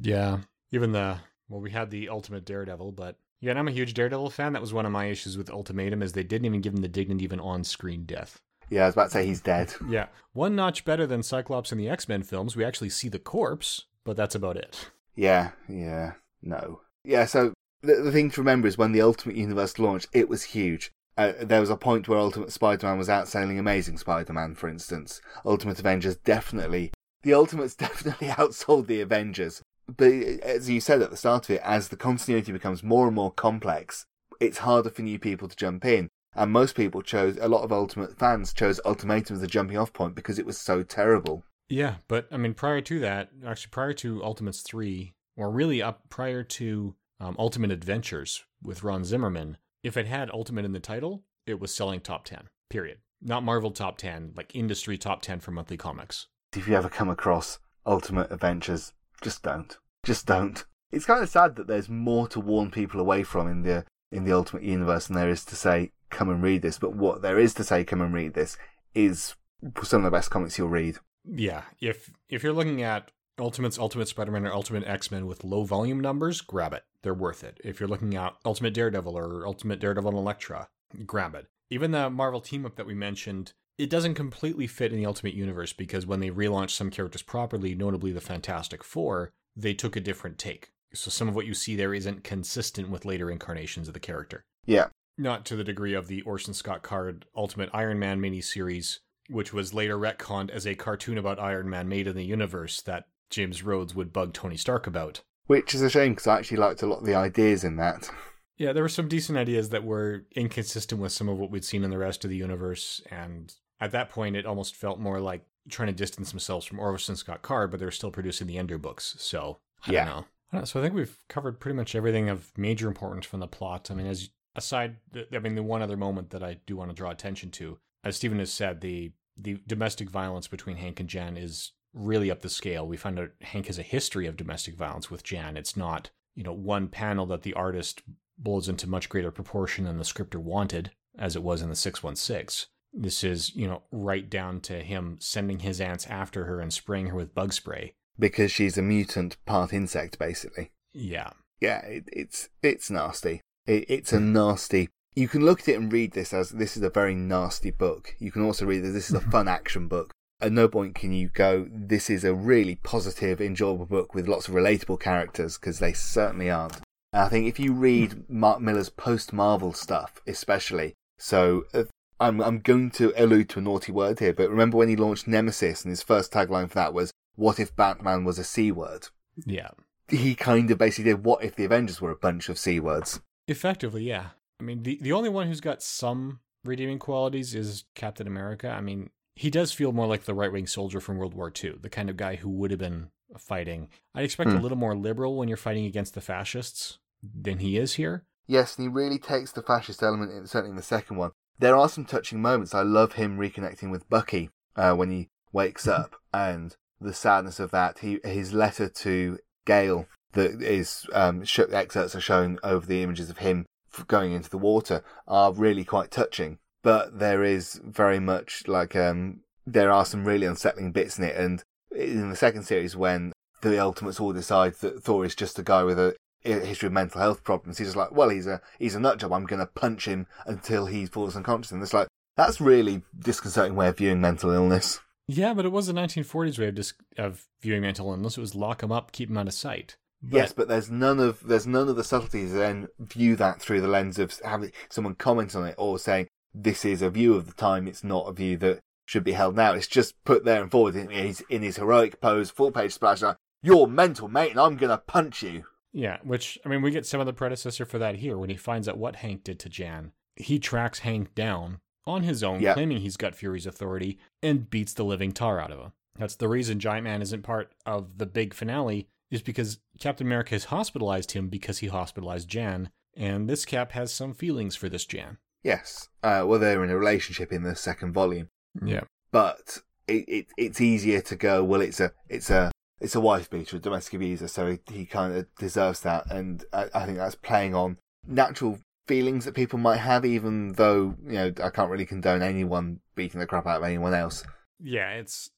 Yeah. Even the well, we had the Ultimate Daredevil, but yeah, and I'm a huge Daredevil fan. That was one of my issues with Ultimatum is they didn't even give him the dignity of an on-screen death. Yeah, I was about to say he's dead. (laughs) Yeah, one notch better than Cyclops in the X-Men films. We actually see the corpse, but that's about it. Yeah, yeah, no. Yeah, so the, the thing to remember is when the Ultimate Universe launched, it was huge. Uh, there was a point where Ultimate Spider-Man was outselling Amazing Spider-Man, for instance. Ultimate Avengers definitely, the Ultimates (laughs) definitely outsold the Avengers. But as you said at the start of it, as the continuity becomes more and more complex, it's harder for new people to jump in. And most people chose, a lot of Ultimate fans chose Ultimatum as a jumping off point because it was so terrible. Yeah, but I mean, prior to that, actually, prior to Ultimates 3, or really up prior to um, Ultimate Adventures with Ron Zimmerman, if it had Ultimate in the title, it was selling top 10, period. Not Marvel top 10, like industry top 10 for monthly comics. if you ever come across Ultimate Adventures, just don't. Just don't. It's kind of sad that there's more to warn people away from in the in the Ultimate Universe than there is to say come and read this. But what there is to say come and read this is some of the best comics you'll read. Yeah, if if you're looking at Ultimates, Ultimate Spider-Man, or Ultimate X-Men with low volume numbers, grab it. They're worth it. If you're looking at Ultimate Daredevil or Ultimate Daredevil and Elektra, grab it. Even the Marvel team up that we mentioned, it doesn't completely fit in the Ultimate Universe because when they relaunched some characters properly, notably the Fantastic Four, they took a different take. So some of what you see there isn't consistent with later incarnations of the character. Yeah. Not to the degree of the Orson Scott Card Ultimate Iron Man miniseries, which was later retconned as a cartoon about Iron Man made in the universe that James Rhodes would bug Tony Stark about. Which is a shame because I actually liked a lot of the ideas in that. Yeah, there were some decent ideas that were inconsistent with some of what we'd seen in the rest of the universe, and at that point, it almost felt more like trying to distance themselves from Orson Scott Card, but they're still producing the Ender books. So I Yeah. don't know. I don't know. So I think we've covered pretty much everything of major importance from the plot. I mean, as aside, I mean, the one other moment that I do want to draw attention to, as Stephen has said, the the domestic violence between Hank and Jen is really up the scale. We find out Hank has a history of domestic violence with Jan. It's not you know one panel that the artist blows into much greater proportion than the scripter wanted, as it was in the six one six. This is you know right down to him sending his ants after her and spraying her with bug spray. Because she's a mutant part insect, basically. Yeah, Yeah, it, it's it's nasty. It, it's a hmm. nasty. You can look at it and read this as this is a very nasty book. You can also read that this is a fun action book. At no point can you go, this is a really positive, enjoyable book with lots of relatable characters, because they certainly aren't. And I think if you read Mark Millar's post Marvel stuff, especially, so uh, I'm I'm going to allude to a naughty word here, but remember when he launched Nemesis and his first tagline for that was, "What if Batman was a c word?" yeah. He kind of basically did, "What if the Avengers were a bunch of c words?" Effectively, yeah. I mean, the the only one who's got some redeeming qualities is Captain America. I mean, he does feel more like the right wing soldier from World War II, the kind of guy who would have been fighting. I'd expect Hmm. a little more liberal when you're fighting against the fascists than he is here. Yes, and he really takes the fascist element, in, certainly in the second one. There are some touching moments. I love him reconnecting with Bucky uh, when he wakes up, and the sadness of that. He his letter to Gail that is um, excerpts are shown over the images of him going into the water are really quite touching. But there is very much like um, there are some really unsettling bits in it, and in the second series when the Ultimates all decide that Thor is just a guy with a history of mental health problems. He's just like, well, he's a he's a nut job. I'm going to punch him until he falls unconscious. And it's like that's really disconcerting way of viewing mental illness. Yeah, but it was the 1940s way of, dis- of viewing mental illness. It was lock him up, keep him out of sight. But- yes, but there's none of there's none of the subtleties. Then view that through the lens of having someone comment on it or saying this is a view of the time. It's not a view that should be held now. It's just put there and forward. in- He's in his heroic pose, full page splash. Like, You're mental, mate, and I'm going to punch you. Yeah, which I mean, we get some of the predecessor for that here when he finds out what Hank did to Jan. He tracks Hank down on his own, Yeah. claiming he's got Fury's authority, and beats the living tar out of him. That's the reason Giant Man isn't part of the big finale, is because Captain America has hospitalized him because he hospitalized Jan, and this Cap has some feelings for this Jan. Yes. Uh, well, they're in a relationship in the second volume. Yeah. but it, it it's easier to go. Well, it's a it's a it's a wife beater, a domestic abuser, so he, he kind of deserves that, and I, I think that's playing on natural feelings that people might have, even though you know I can't really condone anyone beating the crap out of anyone else. Yeah, it's.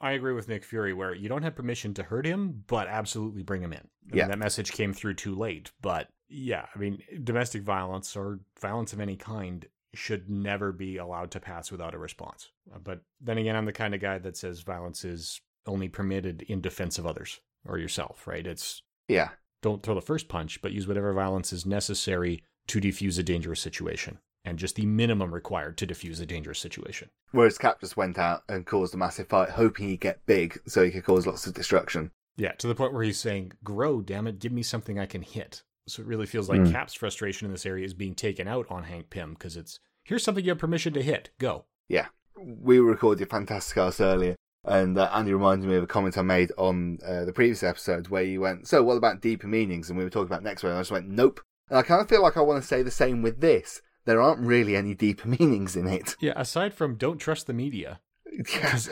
I agree with Nick Fury where you don't have permission to hurt him, but absolutely bring him in. I mean, Yeah. that message came through too late. But yeah, I mean, domestic violence or violence of any kind should never be allowed to pass without a response. Uh, But then again, I'm the kind of guy that says violence is only permitted in defense of others or yourself, right? It's Yeah, don't throw the first punch, but use whatever violence is necessary to defuse a dangerous situation. And just the minimum required to defuse a dangerous situation. whereas Cap just went out and caused a massive fight, hoping he'd get big so he could cause lots of destruction. Yeah, to the point where he's saying, "Grow, damn it, give me something I can hit." So it really feels like Hmm. Cap's frustration in this area is being taken out on Hank Pym because it's here's something you have permission to hit. Go. Yeah, we recorded Fantastic Cast earlier, and uh, Andy reminded me of a comment I made on uh, the previous episode where you went, "So what about deeper meanings?" And we were talking about Nextwave, and I just went, "Nope." And I kind of feel like I want to say the same with this. There aren't really any deeper (laughs) meanings in it, Yeah, aside from don't trust the media,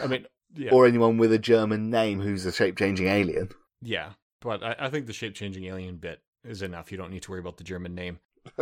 I mean, yeah, or anyone with a German name who's a shape-changing alien. yeah, but I, I think the shape changing alien bit is enough. You don't need to worry about the German name.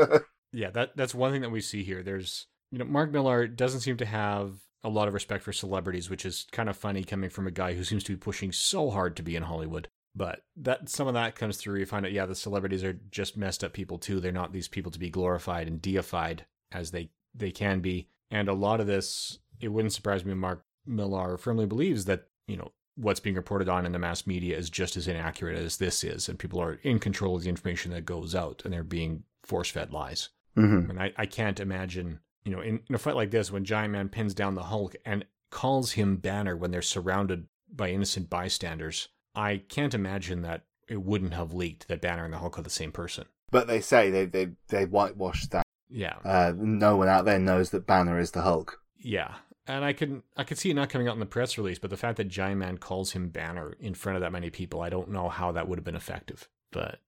(laughs) yeah, that that's one thing that we see here. There's you know Mark Millar doesn't seem to have a lot of respect for celebrities, which is kind of funny coming from a guy who seems to be pushing so hard to be in Hollywood. But that some of that comes through. You find out, yeah, the celebrities are just messed up people too. They're not these people to be glorified and deified as they they can be. And a lot of this it wouldn't surprise me Mark Millar firmly believes that, you know, what's being reported on in the mass media is just as inaccurate as this is, and people are in control of the information that goes out, and they're being force fed lies. Mm-hmm. And I, I can't imagine, you know, in, in a fight like this, when Giant Man pins down the Hulk and calls him Banner when they're surrounded by innocent bystanders, I can't imagine that it wouldn't have leaked that Banner and the Hulk are the same person. But they say they they they whitewashed that. Yeah. Uh, no one out there knows that Banner is the Hulk. Yeah. And I could I could see it not coming out in the press release, but the fact that Giant Man calls him Banner in front of that many people, I don't know how that would have been effective. But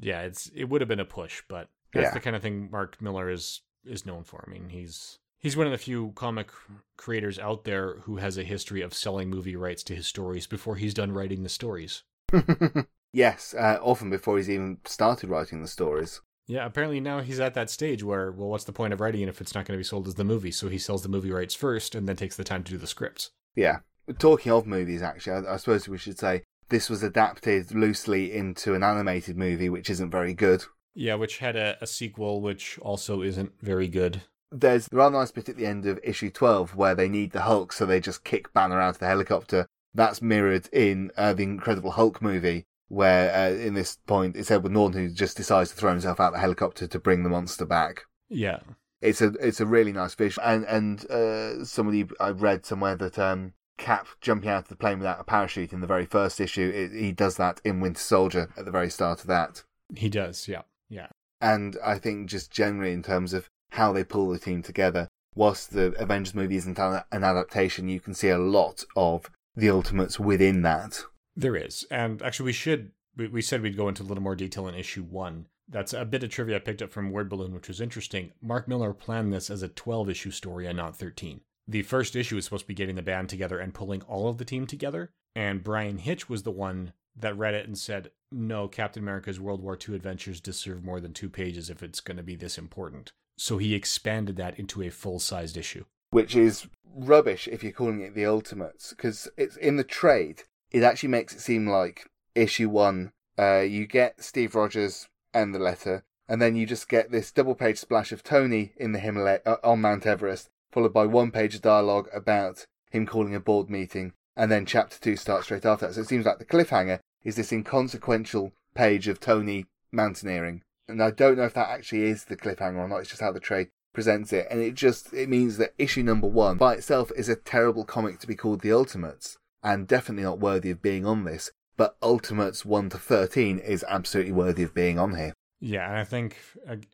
yeah, it's it would have been a push, but that's Yeah. the kind of thing Mark Millar is is known for. I mean, he's he's one of the few comic creators out there who has a history of selling movie rights to his stories before he's done writing the stories. (laughs) yes, uh, often before he's even started writing the stories. Yeah, apparently now he's at that stage where, well, what's the point of writing it if it's not going to be sold as the movie? So he sells the movie rights first and then takes the time to do the scripts. Yeah. Talking of movies, actually, I, I suppose we should say this was adapted loosely into an animated movie, which isn't very good. Yeah, which had a, a sequel which also isn't very good. There's a rather nice bit at the end of issue 12 where they need the Hulk, so they just kick Banner out of the helicopter. That's mirrored in uh, the Incredible Hulk movie, where uh, in this point it's Edward Norton who just decides to throw himself out of the helicopter to bring the monster back. Yeah. It's a it's a really nice visual, and and uh, somebody I read somewhere that um, Cap jumping out of the plane without a parachute in the very first issue, it, he does that in Winter Soldier at the very start of that. He does, yeah. Yeah. And I think just generally in terms of how they pull the team together, whilst the Avengers movie isn't an adaptation, you can see a lot of the Ultimates within that. There is. And actually, we should, we, we said we'd go into a little more detail in issue one. That's a bit of trivia I picked up from Word Balloon, which was interesting. Mark Millar planned this as a 12 issue story and not 13. The first issue was supposed to be getting the band together and pulling all of the team together. And Bryan Hitch was the one that read it and said, no, Captain America's World War II adventures deserve more than two pages if it's going to be this important. So he expanded that into a full sized issue. which is rubbish if you're calling it the Ultimates, because it's in the trade. It actually makes it seem like issue one, uh, you get Steve Rogers and the letter, and then you just get this double page splash of Tony in the Himalaya uh, on Mount Everest, followed by one page of dialogue about him calling a board meeting, and then chapter two starts straight after that. So it seems like the cliffhanger is this inconsequential page of Tony mountaineering. And I don't know if that actually is the cliffhanger or not, it's just how the trade presents it. And it just, it means that issue number one by itself is a terrible comic to be called The Ultimates, and definitely not worthy of being on this. But Ultimates 1 to 13 is absolutely worthy of being on here. Yeah, and I think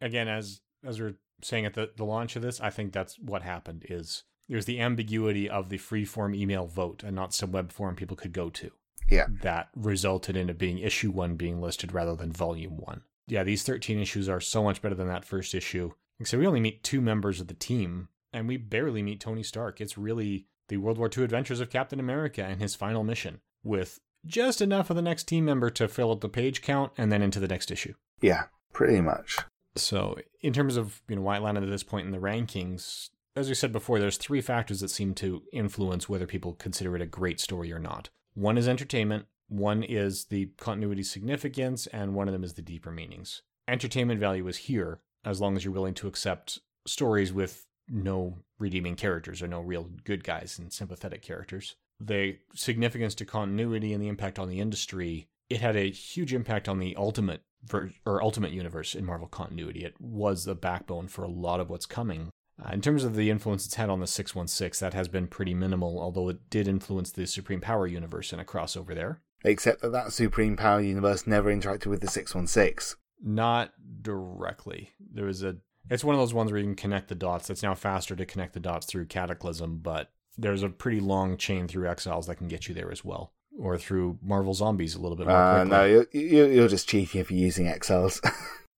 again, as as we are saying at the, the launch of this, I think that's what happened. Is there's the ambiguity of the free form email vote and not some web form people could go to. Yeah. That resulted in it being issue one being listed rather than volume one. Yeah, these 13 issues are so much better than that first issue. I we only meet two members of the team, and we barely meet Tony Stark. It's really the World War II adventures of Captain America and his final mission, with just enough of the next team member to fill up the page count and then into the next issue. Yeah, pretty much. So, in terms of you know why it landed at this point in the rankings, as we said before, there's three factors that seem to influence whether people consider it a great story or not. One is entertainment, one is the continuity significance, and one of them is the deeper meanings. Entertainment value is here as long as you're willing to accept stories with no redeeming characters or no real good guys and sympathetic characters. The significance to continuity and the impact on the industry, it had a huge impact on the ultimate ver- or ultimate universe in Marvel continuity. It was the backbone for a lot of what's coming. Uh, in terms of the influence it's had on the 616, that has been pretty minimal, although it did influence the Supreme Power universe in a crossover there. Except that that Supreme Power universe never interacted with the 616. Not directly. There was a. It's one of those ones where you can connect the dots. It's now faster to connect the dots through Cataclysm, but there's a pretty long chain through Exiles that can get you there as well, or through Marvel Zombies a little bit more Uh, quickly. no, you're, you're just cheating if you're using Exiles. (laughs)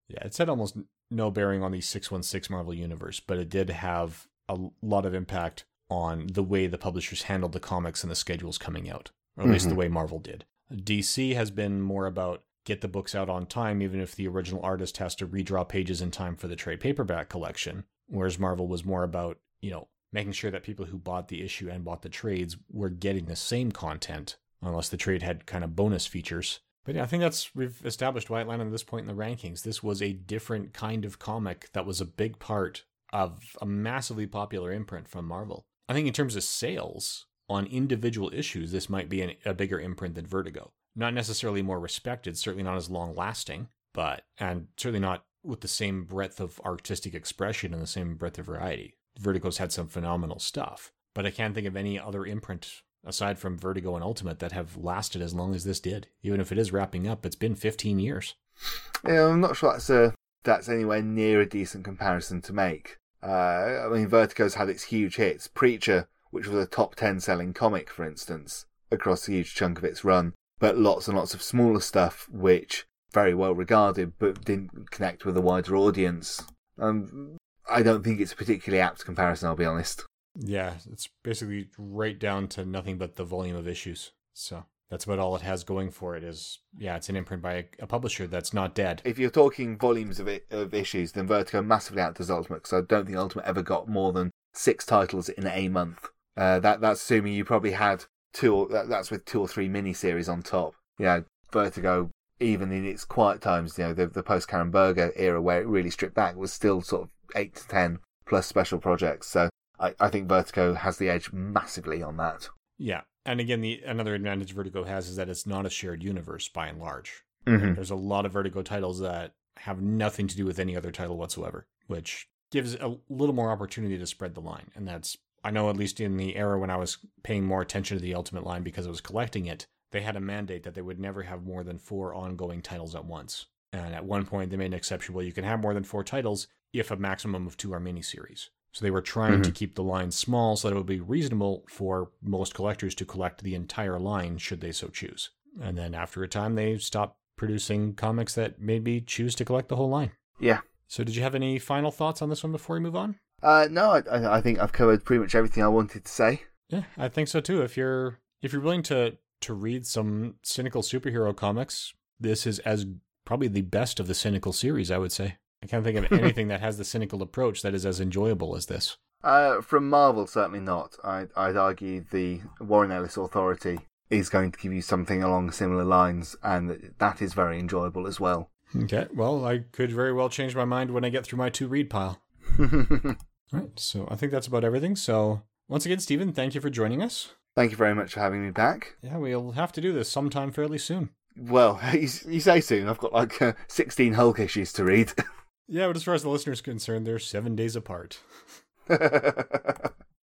Yeah, it's had almost no bearing on the 616 Marvel Universe, but it did have a lot of impact on the way the publishers handled the comics and the schedules coming out, or at least the Mhm. way Marvel did. DC has been more about get the books out on time, even if the original artist has to redraw pages in time for the trade paperback collection, whereas Marvel was more about, you know, making sure that people who bought the issue and bought the trades were getting the same content, unless the trade had kind of bonus features. But yeah, I think that's we've established why it landed at this point in the rankings. This was a different kind of comic that was a big part of a massively popular imprint from Marvel. I think in terms of sales on individual issues, this might be an, a bigger imprint than Vertigo. Not necessarily more respected, certainly not as long lasting, but and certainly not with the same breadth of artistic expression and the same breadth of variety. Vertigo's had some phenomenal stuff, but I can't think of any other imprint aside from Vertigo and Ultimate that have lasted as long as this did. Even if it is wrapping up, it's been 15 years. Yeah, I'm not sure that's a that's anywhere near a decent comparison to make. Uh, I mean, Vertigo's had its huge hits. Preacher, which was a top 10 selling comic, for instance, across a huge chunk of its run, but lots and lots of smaller stuff, which very well regarded, but didn't connect with a wider audience. Um, I don't think it's a particularly apt comparison, I'll be honest. Yeah, it's basically right down to nothing but the volume of issues. So that's about all it has going for it. Is yeah, it's an imprint by a, a publisher that's not dead. If you're talking volumes of it, of issues, then Vertigo massively outdoes Ultimate because I don't think Ultimate ever got more than six titles in a month. Uh, that that's assuming you probably had two. Or, that, that's with two or three miniseries on top. Yeah, Vertigo, even in its quiet times, you know, the the post Karen Berger era where it really stripped back was still sort of eight to ten plus special projects. So I, I think Vertigo has the edge massively on that. Yeah, and again, the another advantage Vertigo has is that it's not a shared universe by and large. Mm-hmm. There's a lot of Vertigo titles that have nothing to do with any other title whatsoever, which gives a little more opportunity to spread the line. And that's I know at least in the era when I was paying more attention to the Ultimate line because I was collecting it, they had a mandate that they would never have more than four ongoing titles at once. And at one point, they made an exception. Well, you can have more than four titles if a maximum of two are miniseries. So they were trying Mm-hmm. to keep the line small so that it would be reasonable for most collectors to collect the entire line should they so choose. And then after a time, they stopped producing comics that made me choose to collect the whole line. Yeah. So, did you have any final thoughts on this one before we move on? Uh, no, I- I, think I've covered pretty much everything I wanted to say. Yeah, I think so too. If you're if you're willing to to read some cynical superhero comics, this is as probably the best of the cynical series, I would say. I can't think of (laughs) anything that has the cynical approach that is as enjoyable as this. Uh, from Marvel, certainly not. I'd, I'd argue the Warren Ellis Authority is going to give you something along similar lines, and that is very enjoyable as well. Okay, well, I could very well change my mind when I get through my two read pile. (laughs) All right, so I think that's about everything. So, once again, Stephen, thank you for joining us. Thank you very much for having me back. Yeah, we'll have to do this sometime fairly soon. Well, (laughs) you, you say soon. I've got like uh, 16 Hulk issues to read. (laughs) Yeah, but as far as the listener's concerned, they're seven days apart. (laughs)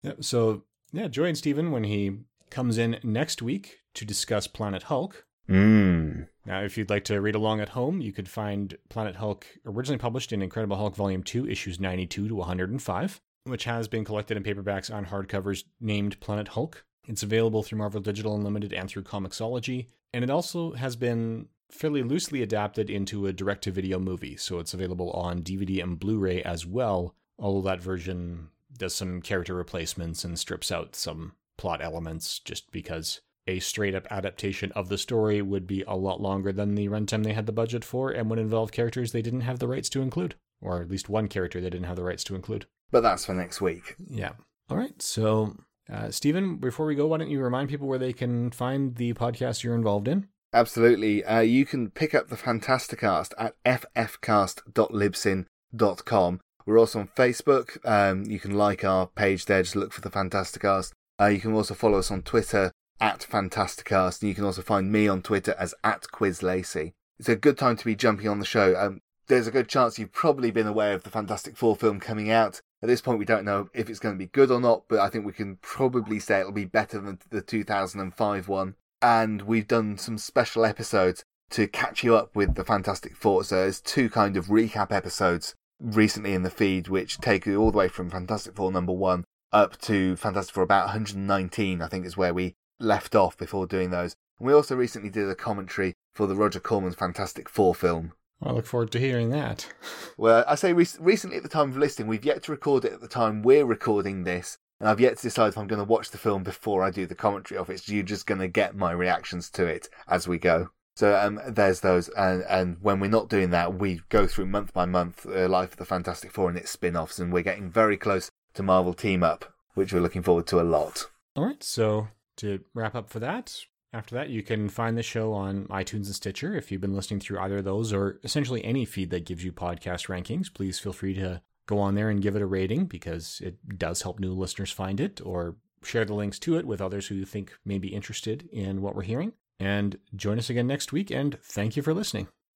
Yeah, so yeah, join Stephen when he comes in next week to discuss Planet Hulk. Mmm. Now, if you'd like to read along at home, you could find Planet Hulk originally published in Incredible Hulk Volume 2, issues 92 to 105, which has been collected in paperbacks on hardcovers named Planet Hulk. It's available through Marvel Digital Unlimited and through Comixology, and it also has been fairly loosely adapted into a direct to video movie, so it's available on DVD and Blu ray as well, although that version does some character replacements and strips out some plot elements just because a straight up adaptation of the story would be a lot longer than the runtime they had the budget for and would involve characters they didn't have the rights to include, or at least one character they didn't have the rights to include. But that's for next week. Yeah. All right. So, uh, Stephen, before we go, why don't you remind people where they can find the podcast you're involved in? Absolutely. Uh, you can pick up the Fantasticast at ffcast.libsyn.com. We're also on Facebook. Um, you can like our page there. Just look for the Fantasticast. Uh, you can also follow us on Twitter at Fantasticast. And you can also find me on Twitter as at QuizLacey. It's a good time to be jumping on the show. Um, there's a good chance you've probably been aware of the Fantastic Four film coming out. At this point, we don't know if it's going to be good or not, but I think we can probably say it'll be better than the 2005 one. And we've done some special episodes to catch you up with the Fantastic Four. So there's two kind of recap episodes recently in the feed, which take you all the way from Fantastic Four number one up to Fantastic Four about 119, I think is where we left off before doing those. And we also recently did a commentary for the Roger Corman Fantastic Four film. I look forward to hearing that. (laughs) Well, I say re- recently at the time of listing, we've yet to record it at the time we're recording this, and I've yet to decide if I'm going to watch the film before I do the commentary of it. So you're just going to get my reactions to it as we go. So um, there's those, and and when we're not doing that, we go through month by month uh, Life of the Fantastic Four and its spin-offs, and we're getting very close to Marvel Team Up, which we're looking forward to a lot. All right. So, to wrap up for that, after that, you can find the show on iTunes and Stitcher. If you've been listening through either of those or essentially any feed that gives you podcast rankings, please feel free to go on there and give it a rating because it does help new listeners find it, or share the links to it with others who you think may be interested in what we're hearing. And join us again next week, and thank you for listening.